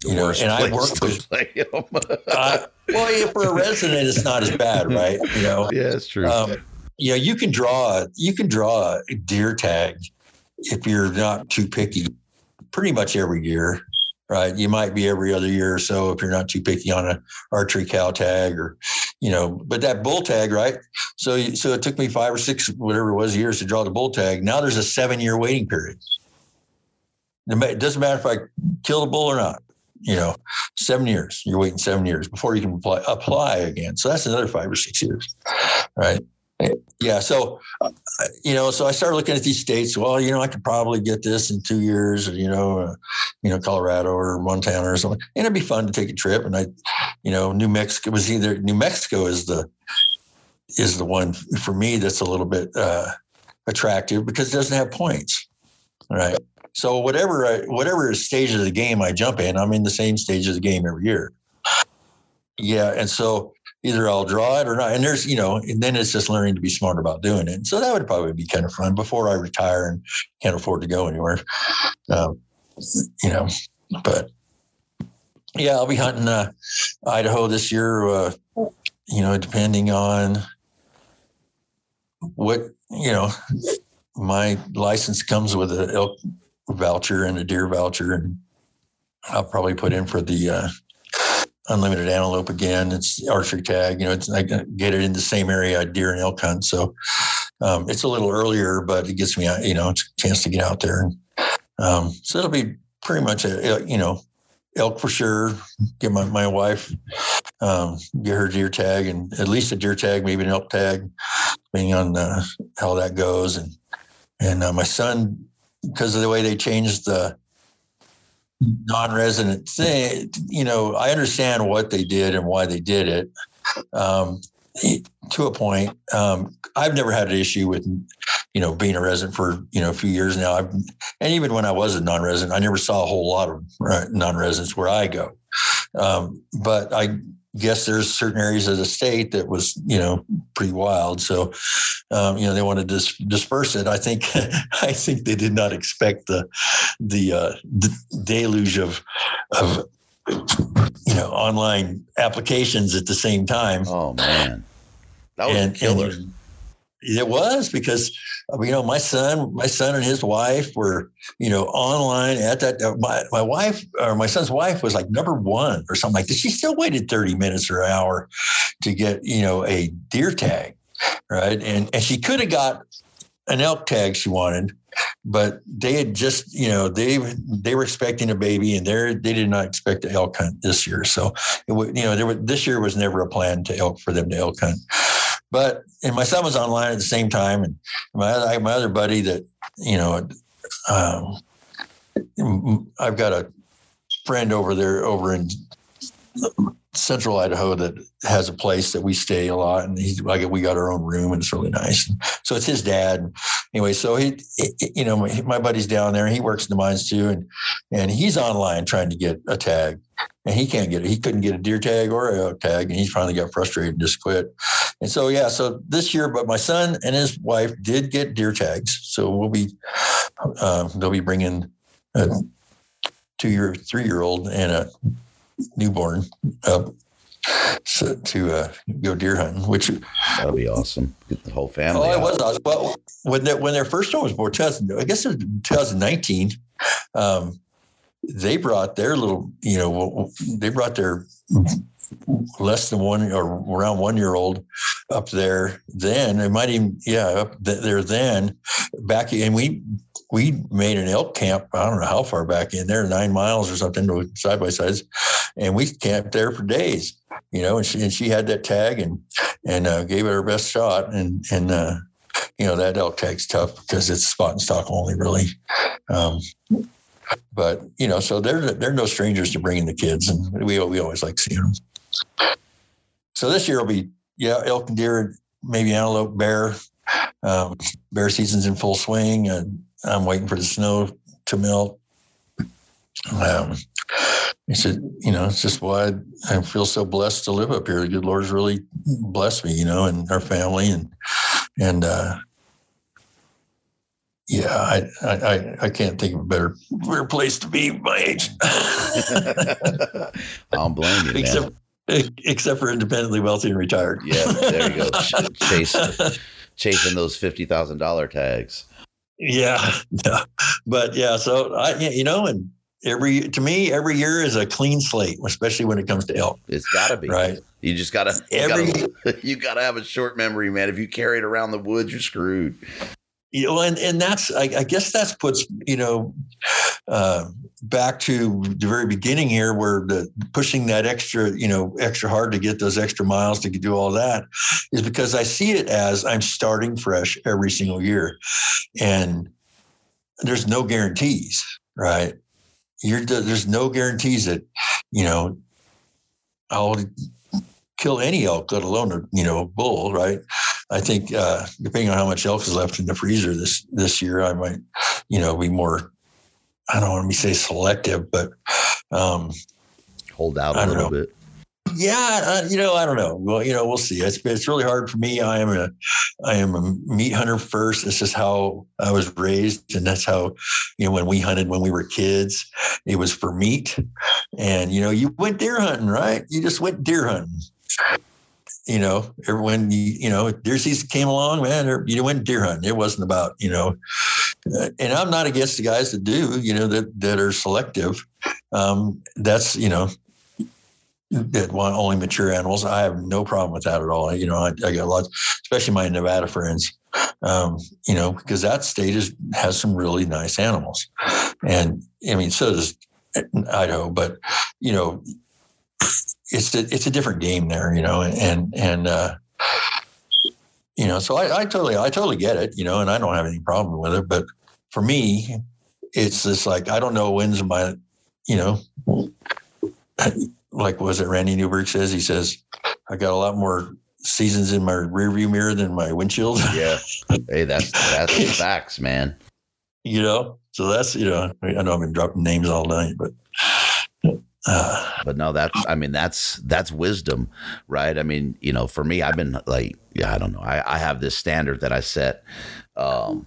you know, and I worked with, uh, well, yeah, for a resident, it's not as bad, right? You know, yeah, it's true. um, you know, you can draw, you can draw a deer tag if you're not too picky, pretty much every year, right? You might be every other year or so if you're not too picky on a archery cow tag or, you know, but that bull tag, right? So, so it took me five or six, whatever it was, years to draw the bull tag. Now there's a seven year waiting period. It doesn't matter if I kill the bull or not. You know, seven years. You're waiting seven years before you can apply, apply again. So that's another five or six years, right? Yeah. So, uh, you know, so I started looking at these states. Well, you know, I could probably get this in two years, you know, uh, you know, Colorado or Montana or something. And it'd be fun to take a trip. And I, you know, New Mexico was either New Mexico is the, is the one for me that's a little bit uh, attractive because it doesn't have points. Right. So whatever, I, whatever stage of the game I jump in, I'm in the same stage of the game every year. Yeah. And so, either I'll draw it or not. And there's, you know, and then it's just learning to be smart about doing it. So that would probably be kind of fun before I retire and can't afford to go anywhere. Um, you know, but yeah, I'll be hunting uh, Idaho this year. Uh, you know, depending on what you know, my license comes with an elk voucher and a deer voucher, and I'll probably put in for the uh, unlimited antelope again. It's archery tag. You know, it's I get it in the same area I deer and elk hunt. So um, it's a little earlier, but it gets me out. You know, it's a chance to get out there. And, um, so it'll be pretty much a you know elk for sure. Get my my wife um, get her deer tag and at least a deer tag, maybe an elk tag, depending on uh, how that goes. And and uh, my son, because of the way they changed the non-resident thing you know i understand what they did and why they did it. Um, to a point um, i've never had an issue with you know being a resident for you know a few years now. I've, and even when i was a non-resident i never saw a whole lot of non-residents where i go. Um, but i guess there's certain areas of the state that was you know pretty wild. So um, you know they wanted to dis- disperse it. I think i think they did not expect the the, uh, the deluge of of you know online applications at the same time. Oh man. That was and, killer. and, it was because you know my son my son and his wife were you know online at that uh, my, my wife or my son's wife was like number one or something like that. She still waited 30 minutes or an hour to get you know a deer tag right? And and she could have got an elk tag she wanted but they had just you know they they were expecting a baby and they they did not expect to elk hunt this year. So it, you know there was, this year was never a plan to elk for them to elk hunt but and my son was online at the same time, and my other, my other buddy that you know, um, I've got a friend over there over in central Idaho that has a place that we stay a lot, and he's like we got our own room, and it's really nice. So it's his dad. Anyway, so he, you know, my, buddy's down there, he works in the mines too, and and he's online trying to get a tag, and he can't get it. He couldn't get a deer tag or a tag, and he finally got frustrated and just quit. And so yeah, so this year, but my son and his wife did get deer tags, so we'll be uh, they'll be bringing a two year, three year old and a newborn up so, to uh, go deer hunting, which that'll be awesome. Get the whole family. Oh, it was awesome. Well, when their, when their first one was born, I guess it was 2019. Um, they brought their little, you know, they brought their less than one or around one year old up there then it might even yeah up there then back and we we made an elk camp i don't know how far back in there nine miles or something side by sides and we camped there for days you know and she and she had that tag and and uh, gave it her best shot and and uh, you know that elk tag's tough because it's spot and stock only really um, but you know, so they're they're no strangers to bringing the kids, and we we always like seeing them. So this year will be yeah, elk and deer, maybe antelope, bear. Um, bear season's in full swing, and I'm waiting for the snow to melt. Um, he said, you know, it's just why I feel so blessed to live up here. The good Lord's really blessed me, you know, and our family, and and uh, yeah, I, I I can't think of a better better place to be my age. I don't blame you, except, man. Except for independently wealthy and retired. Yeah, there you go. chasing chasing those fifty thousand dollar tags. Yeah, yeah, but yeah. So I, you know, and every to me, every year is a clean slate, especially when it comes to elk. It's got to be right. You just gotta you every gotta, you gotta have a short memory, man. If you carry it around the woods, you're screwed you know, and, and that's I, I, guess that's puts you know uh, back to the very beginning here, where the pushing that extra, you know, extra hard to get those extra miles to do all that, is because I see it as I'm starting fresh every single year, and there's no guarantees, right? You're there's no guarantees that you know I'll kill any elk, let alone a you know bull, right? I think uh, depending on how much elk is left in the freezer this this year, I might you know be more. I don't want to say selective, but um, hold out a little know. bit. Yeah, uh, you know, I don't know. Well, you know, we'll see. It's it's really hard for me. I am a I am a meat hunter first. This is how I was raised, and that's how you know when we hunted when we were kids, it was for meat. And you know, you went deer hunting, right? You just went deer hunting. You know, when you you know deer season came along, man, you went deer hunting. It wasn't about you know. Uh, and I'm not against the guys that do, you know, that that are selective. Um, that's you know that want only mature animals. I have no problem with that at all. You know, I, I got lots, especially my Nevada friends, um, you know, because that state is, has some really nice animals. And I mean, so does Idaho, but, you know, it's a, it's a different game there, you know, and, and, uh, you know, so I, I totally, I totally get it, you know, and I don't have any problem with it, but for me, it's just like, I don't know when's my, you know, like was it Randy Newberg says? He says, I got a lot more seasons in my rearview mirror than my windshield. Yeah. Hey, that's that's facts, man. You know, so that's you know, I know I've been dropping names all night, but uh, but no, that's I mean that's that's wisdom, right? I mean, you know, for me, I've been like, yeah, I don't know, I I have this standard that I set, um,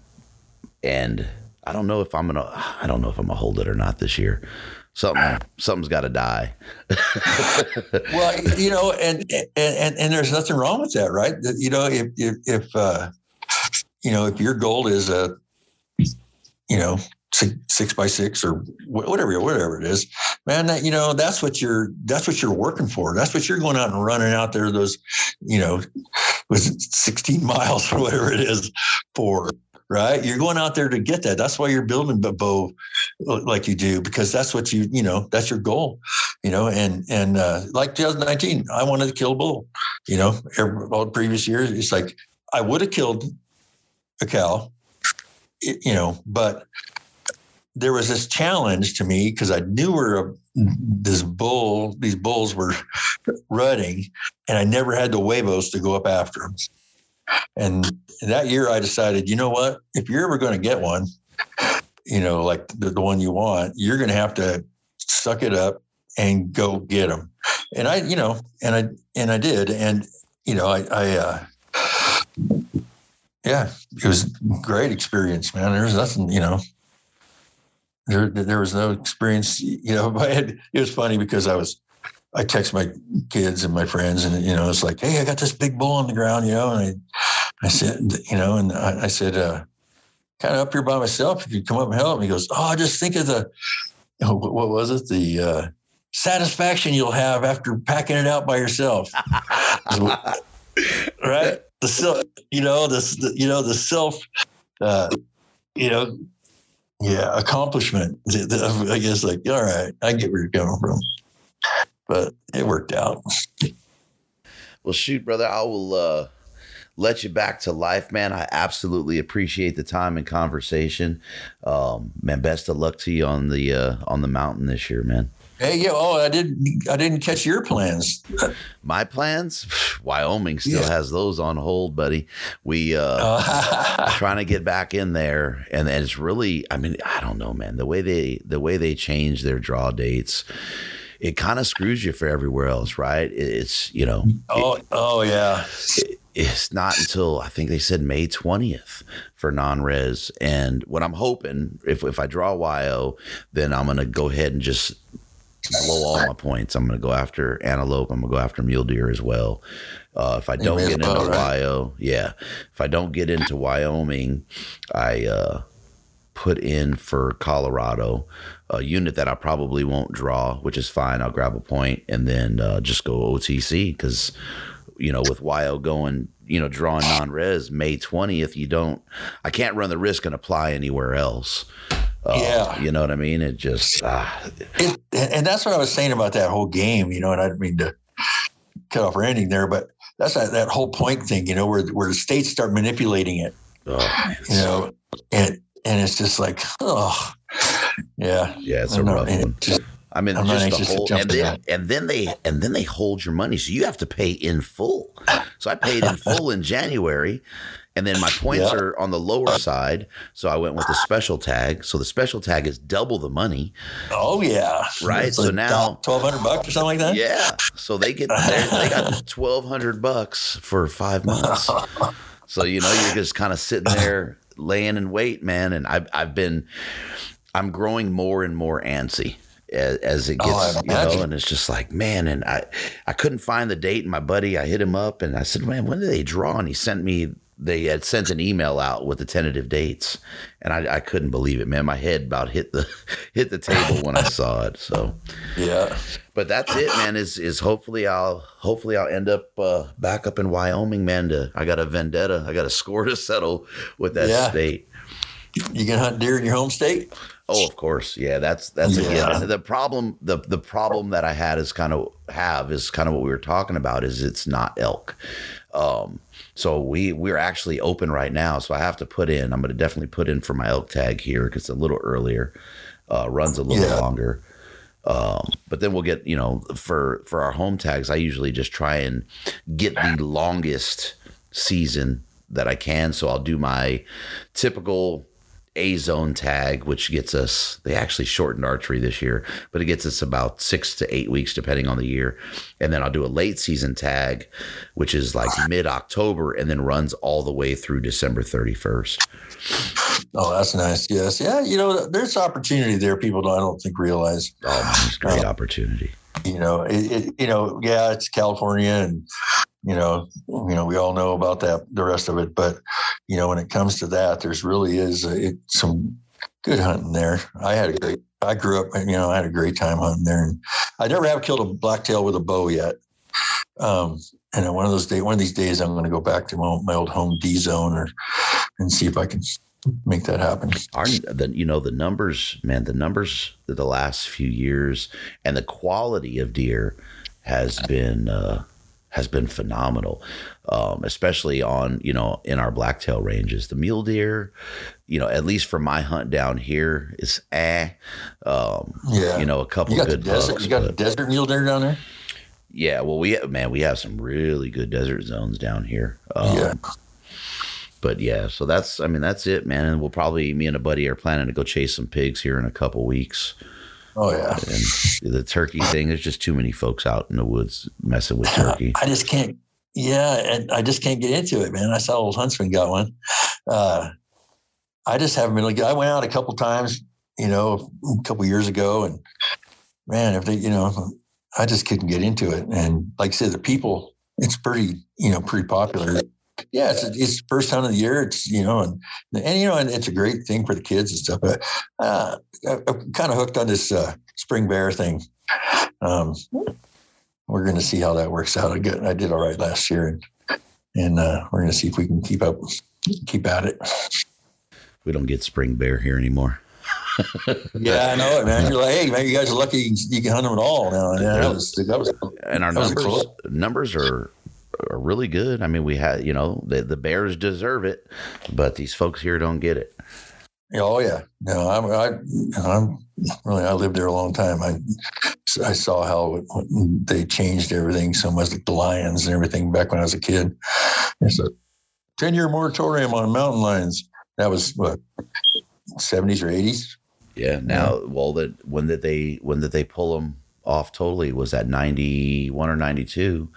and I don't know if I'm gonna, I don't know if I'm gonna hold it or not this year something something's got to die. well, you know, and, and and there's nothing wrong with that, right? You know, if if, if uh, you know if your goal is a you know six, six by six or whatever whatever it is, man, that you know that's what you're that's what you're working for. That's what you're going out and running out there those you know was 16 miles or whatever it is for right? You're going out there to get that. That's why you're building bow like you do, because that's what you, you know, that's your goal, you know, and, and, uh, like 2019, I wanted to kill a bull, you know, all previous years, it's like, I would have killed a cow, you know, but there was this challenge to me because I knew where this bull, these bulls were rutting, and I never had the huevos to go up after them. And that year I decided, you know what? If you're ever going to get one, you know, like the, the one you want, you're going to have to suck it up and go get them. And I, you know, and I, and I did. And, you know, I, I, uh, yeah, it was great experience, man. There's nothing, you know, there, there was no experience, you know, but it was funny because I was, I text my kids and my friends, and you know, it's like, hey, I got this big bull on the ground, you know, and I, I said, you know, and I, I said, uh, kind of up here by myself. If you come up and help me, he goes, oh, just think of the, you know, what was it, the uh, satisfaction you'll have after packing it out by yourself, right? The self, you know, this, the, you know, the self, uh, you know, yeah, accomplishment. I guess, like, all right, I get where you're coming from but it worked out. Well, shoot, brother, I will uh, let you back to life, man. I absolutely appreciate the time and conversation. Um, man, best of luck to you on the uh, on the mountain this year, man. Hey, yeah. Oh, I didn't. I didn't catch your plans. My plans. Wyoming still yeah. has those on hold, buddy. We uh, uh trying to get back in there, and it's really. I mean, I don't know, man. The way they the way they change their draw dates it kind of screws you for everywhere else, right? It's you know. Oh, it, oh yeah. It, it's not until I think they said May twentieth for non-res, and what I'm hoping if if I draw YO, then I'm gonna go ahead and just blow all my points. I'm gonna go after antelope. I'm gonna go after mule deer as well. Uh, if I don't get into right? YO, yeah. If I don't get into Wyoming, I uh, put in for Colorado a unit that I probably won't draw, which is fine. I'll grab a point and then uh, just go OTC because, you know, with YO going, you know, drawing non res May 20th, you don't, I can't run the risk and apply anywhere else. Uh, Yeah. you know what I mean. It just ah, It, and that's what I was saying about that whole game, you know, and I didn't mean to cut off our ending there, but that's that, that whole point thing, you know, where where the states start manipulating it, oh, you know, and and it's just like, oh, yeah, yeah, it's I a rough one. just- I mean, I'm just the whole, and then and then they and then they hold your money, so you have to pay in full. So I paid in full in January, and then my points Yeah. are on the lower side, so I went with the special tag. So the special tag is double the money, oh yeah, Right, It's so now- twelve hundred bucks or something like that. yeah. So they get they they got twelve hundred bucks for five months. So you know you're just kind of sitting there laying in wait, man. And I've I've been I'm growing more and more antsy as, as it Oh, gets, I you know. And it's just like, man. And I I couldn't find the date. And my buddy, I hit him up and I said, man, when did they draw? And he sent me. They had sent an email out with the tentative dates, and I, I couldn't believe it, man. My head about hit the hit the table when I saw it. So, Yeah, but that's it, man. Is is hopefully I'll hopefully I'll end up uh, back up in Wyoming, man. To I got a vendetta, I got a score to settle with that Yeah. state. you can hunt deer in your home state. Oh, of course, yeah. That's that's a Yeah. given. The problem, the the problem that I had is kind of have is kind of what we were talking about. Is it's not elk. Um, so we we're actually open right now. So I have to put in. I'm going to definitely put in for my elk tag here because it's a little earlier, uh, runs a little Yeah. longer. Um, but then we'll get you know for for our home tags. I usually just try and get the longest season that I can. So I'll do my typical A zone tag, which gets us, they actually shortened archery this year, but it gets us about six to eight weeks, depending on the year. And then I'll do a late season tag, which is like mid October and then runs all the way through December 31st. Oh, that's nice. Yes, yeah. You know, there's opportunity there. People don't, I don't think realize. Oh, man, great um, opportunity. you know, it, it, you know, yeah, it's California, and you know, you know, we all know about that, the rest of it. But you know, when it comes to that, there's really is a, it, some good hunting there. I had a great, I grew up, you know, I had a great time hunting there, and I never have killed a blacktail with a bow yet. Um, and one of those days, one of these days, I'm going to go back to my, my old home D zone or and see if I can make that happen. Our, the, you know, the numbers, man, the numbers the last few years and the quality of deer has been, uh, has been phenomenal, um, especially on, you know, in our blacktail ranges. The mule deer, you know, at least for my hunt down here, is eh. Um, Yeah, you know, a couple you got the good desert. bucks. You got but- desert mule deer down there. yeah, well, we man, we have some really good desert zones down here. Um, yeah. But yeah, so that's I mean that's it, man. And we'll probably me and a buddy are planning to go chase some pigs here in a couple weeks. Oh yeah. And the turkey thing, there's just too many folks out in the woods messing with turkey. I just can't. Yeah, and I just can't get into it, man. I saw old Huntsman got one. Uh, I just haven't been. I went out a couple times, you know, a couple years ago, and man, if they, you know, I just couldn't get into it. And like I said, the people, it's pretty, you know, pretty popular. Yeah, it's it's the first time of the year. It's you know, and and you know, and it's a great thing for the kids and stuff. But uh, I'm kind of hooked on this uh, spring bear thing. Um, we're going to see how that works out. I, get, I did all right last year, and and uh, we're going to see if we can keep up, keep at it. We don't get spring bear here anymore. Yeah, I know it, man. You're like, hey, man, you guys are lucky you can, you can hunt them at all now. Yeah, that was that was And our numbers numbers are are really good. I mean, we had you know the the bears deserve it, but these folks here don't get it. Oh yeah, no, I'm I, I'm really I lived there a long time. I I saw how it, they changed everything so much, like the lions and everything back when I was a kid. It's a ten year moratorium on mountain lions. That was what seventies or eighties. Yeah. Now, well, that when did they when did they pull them off totally? Was that ninety one or ninety two?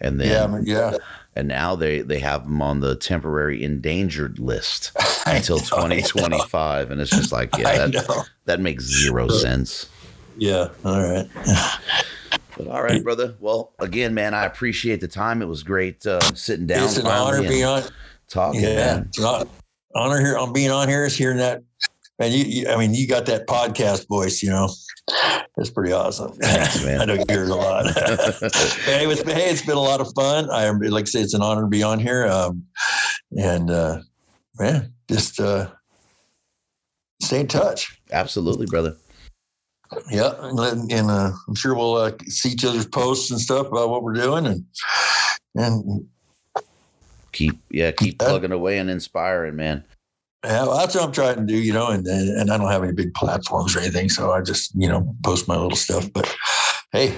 And then Yeah, yeah. and now they they have them on the temporary endangered list until know. 2025 and it's just like yeah that, that makes zero sense Yeah. All right. but all right brother well again man i appreciate the time it was great uh, sitting down it's an honor being on. talking Yeah, man. it's an honor here on being on here is hearing that. And you, you, I mean, you got that podcast voice, you know. It's pretty awesome. Thanks, man. I know you hear it a lot. hey, it's, hey, it's been a lot of fun. I like I say, it's an honor to be on here. Um, and uh, man, just uh, stay in touch. Absolutely, brother. Yeah, and, and uh, I'm sure we'll uh, see each other's posts and stuff about what we're doing, and and keep yeah keep plugging away and inspiring, man. Yeah, well, that's what I'm trying to do, you know, and and I don't have any big platforms or anything, so I just you know post my little stuff. But hey,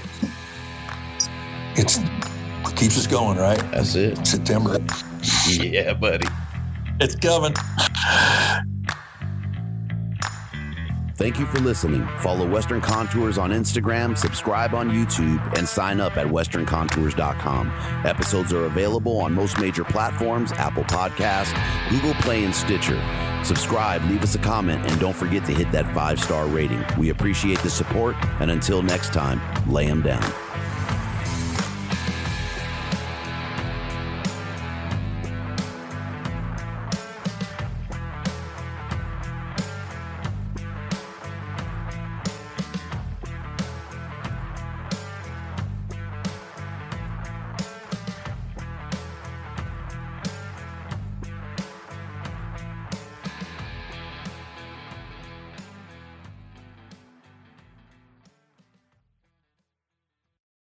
it's it keeps us going, right? That's it. September. Yeah, buddy. It's coming. Thank you for listening. Follow Western Contours on Instagram, subscribe on YouTube, and sign up at westerncontours.com. Episodes are available on most major platforms Apple Podcast, Google Play, and Stitcher. Subscribe, leave us a comment, and don't forget to hit that five star rating. We appreciate the support, and until next time, lay them down.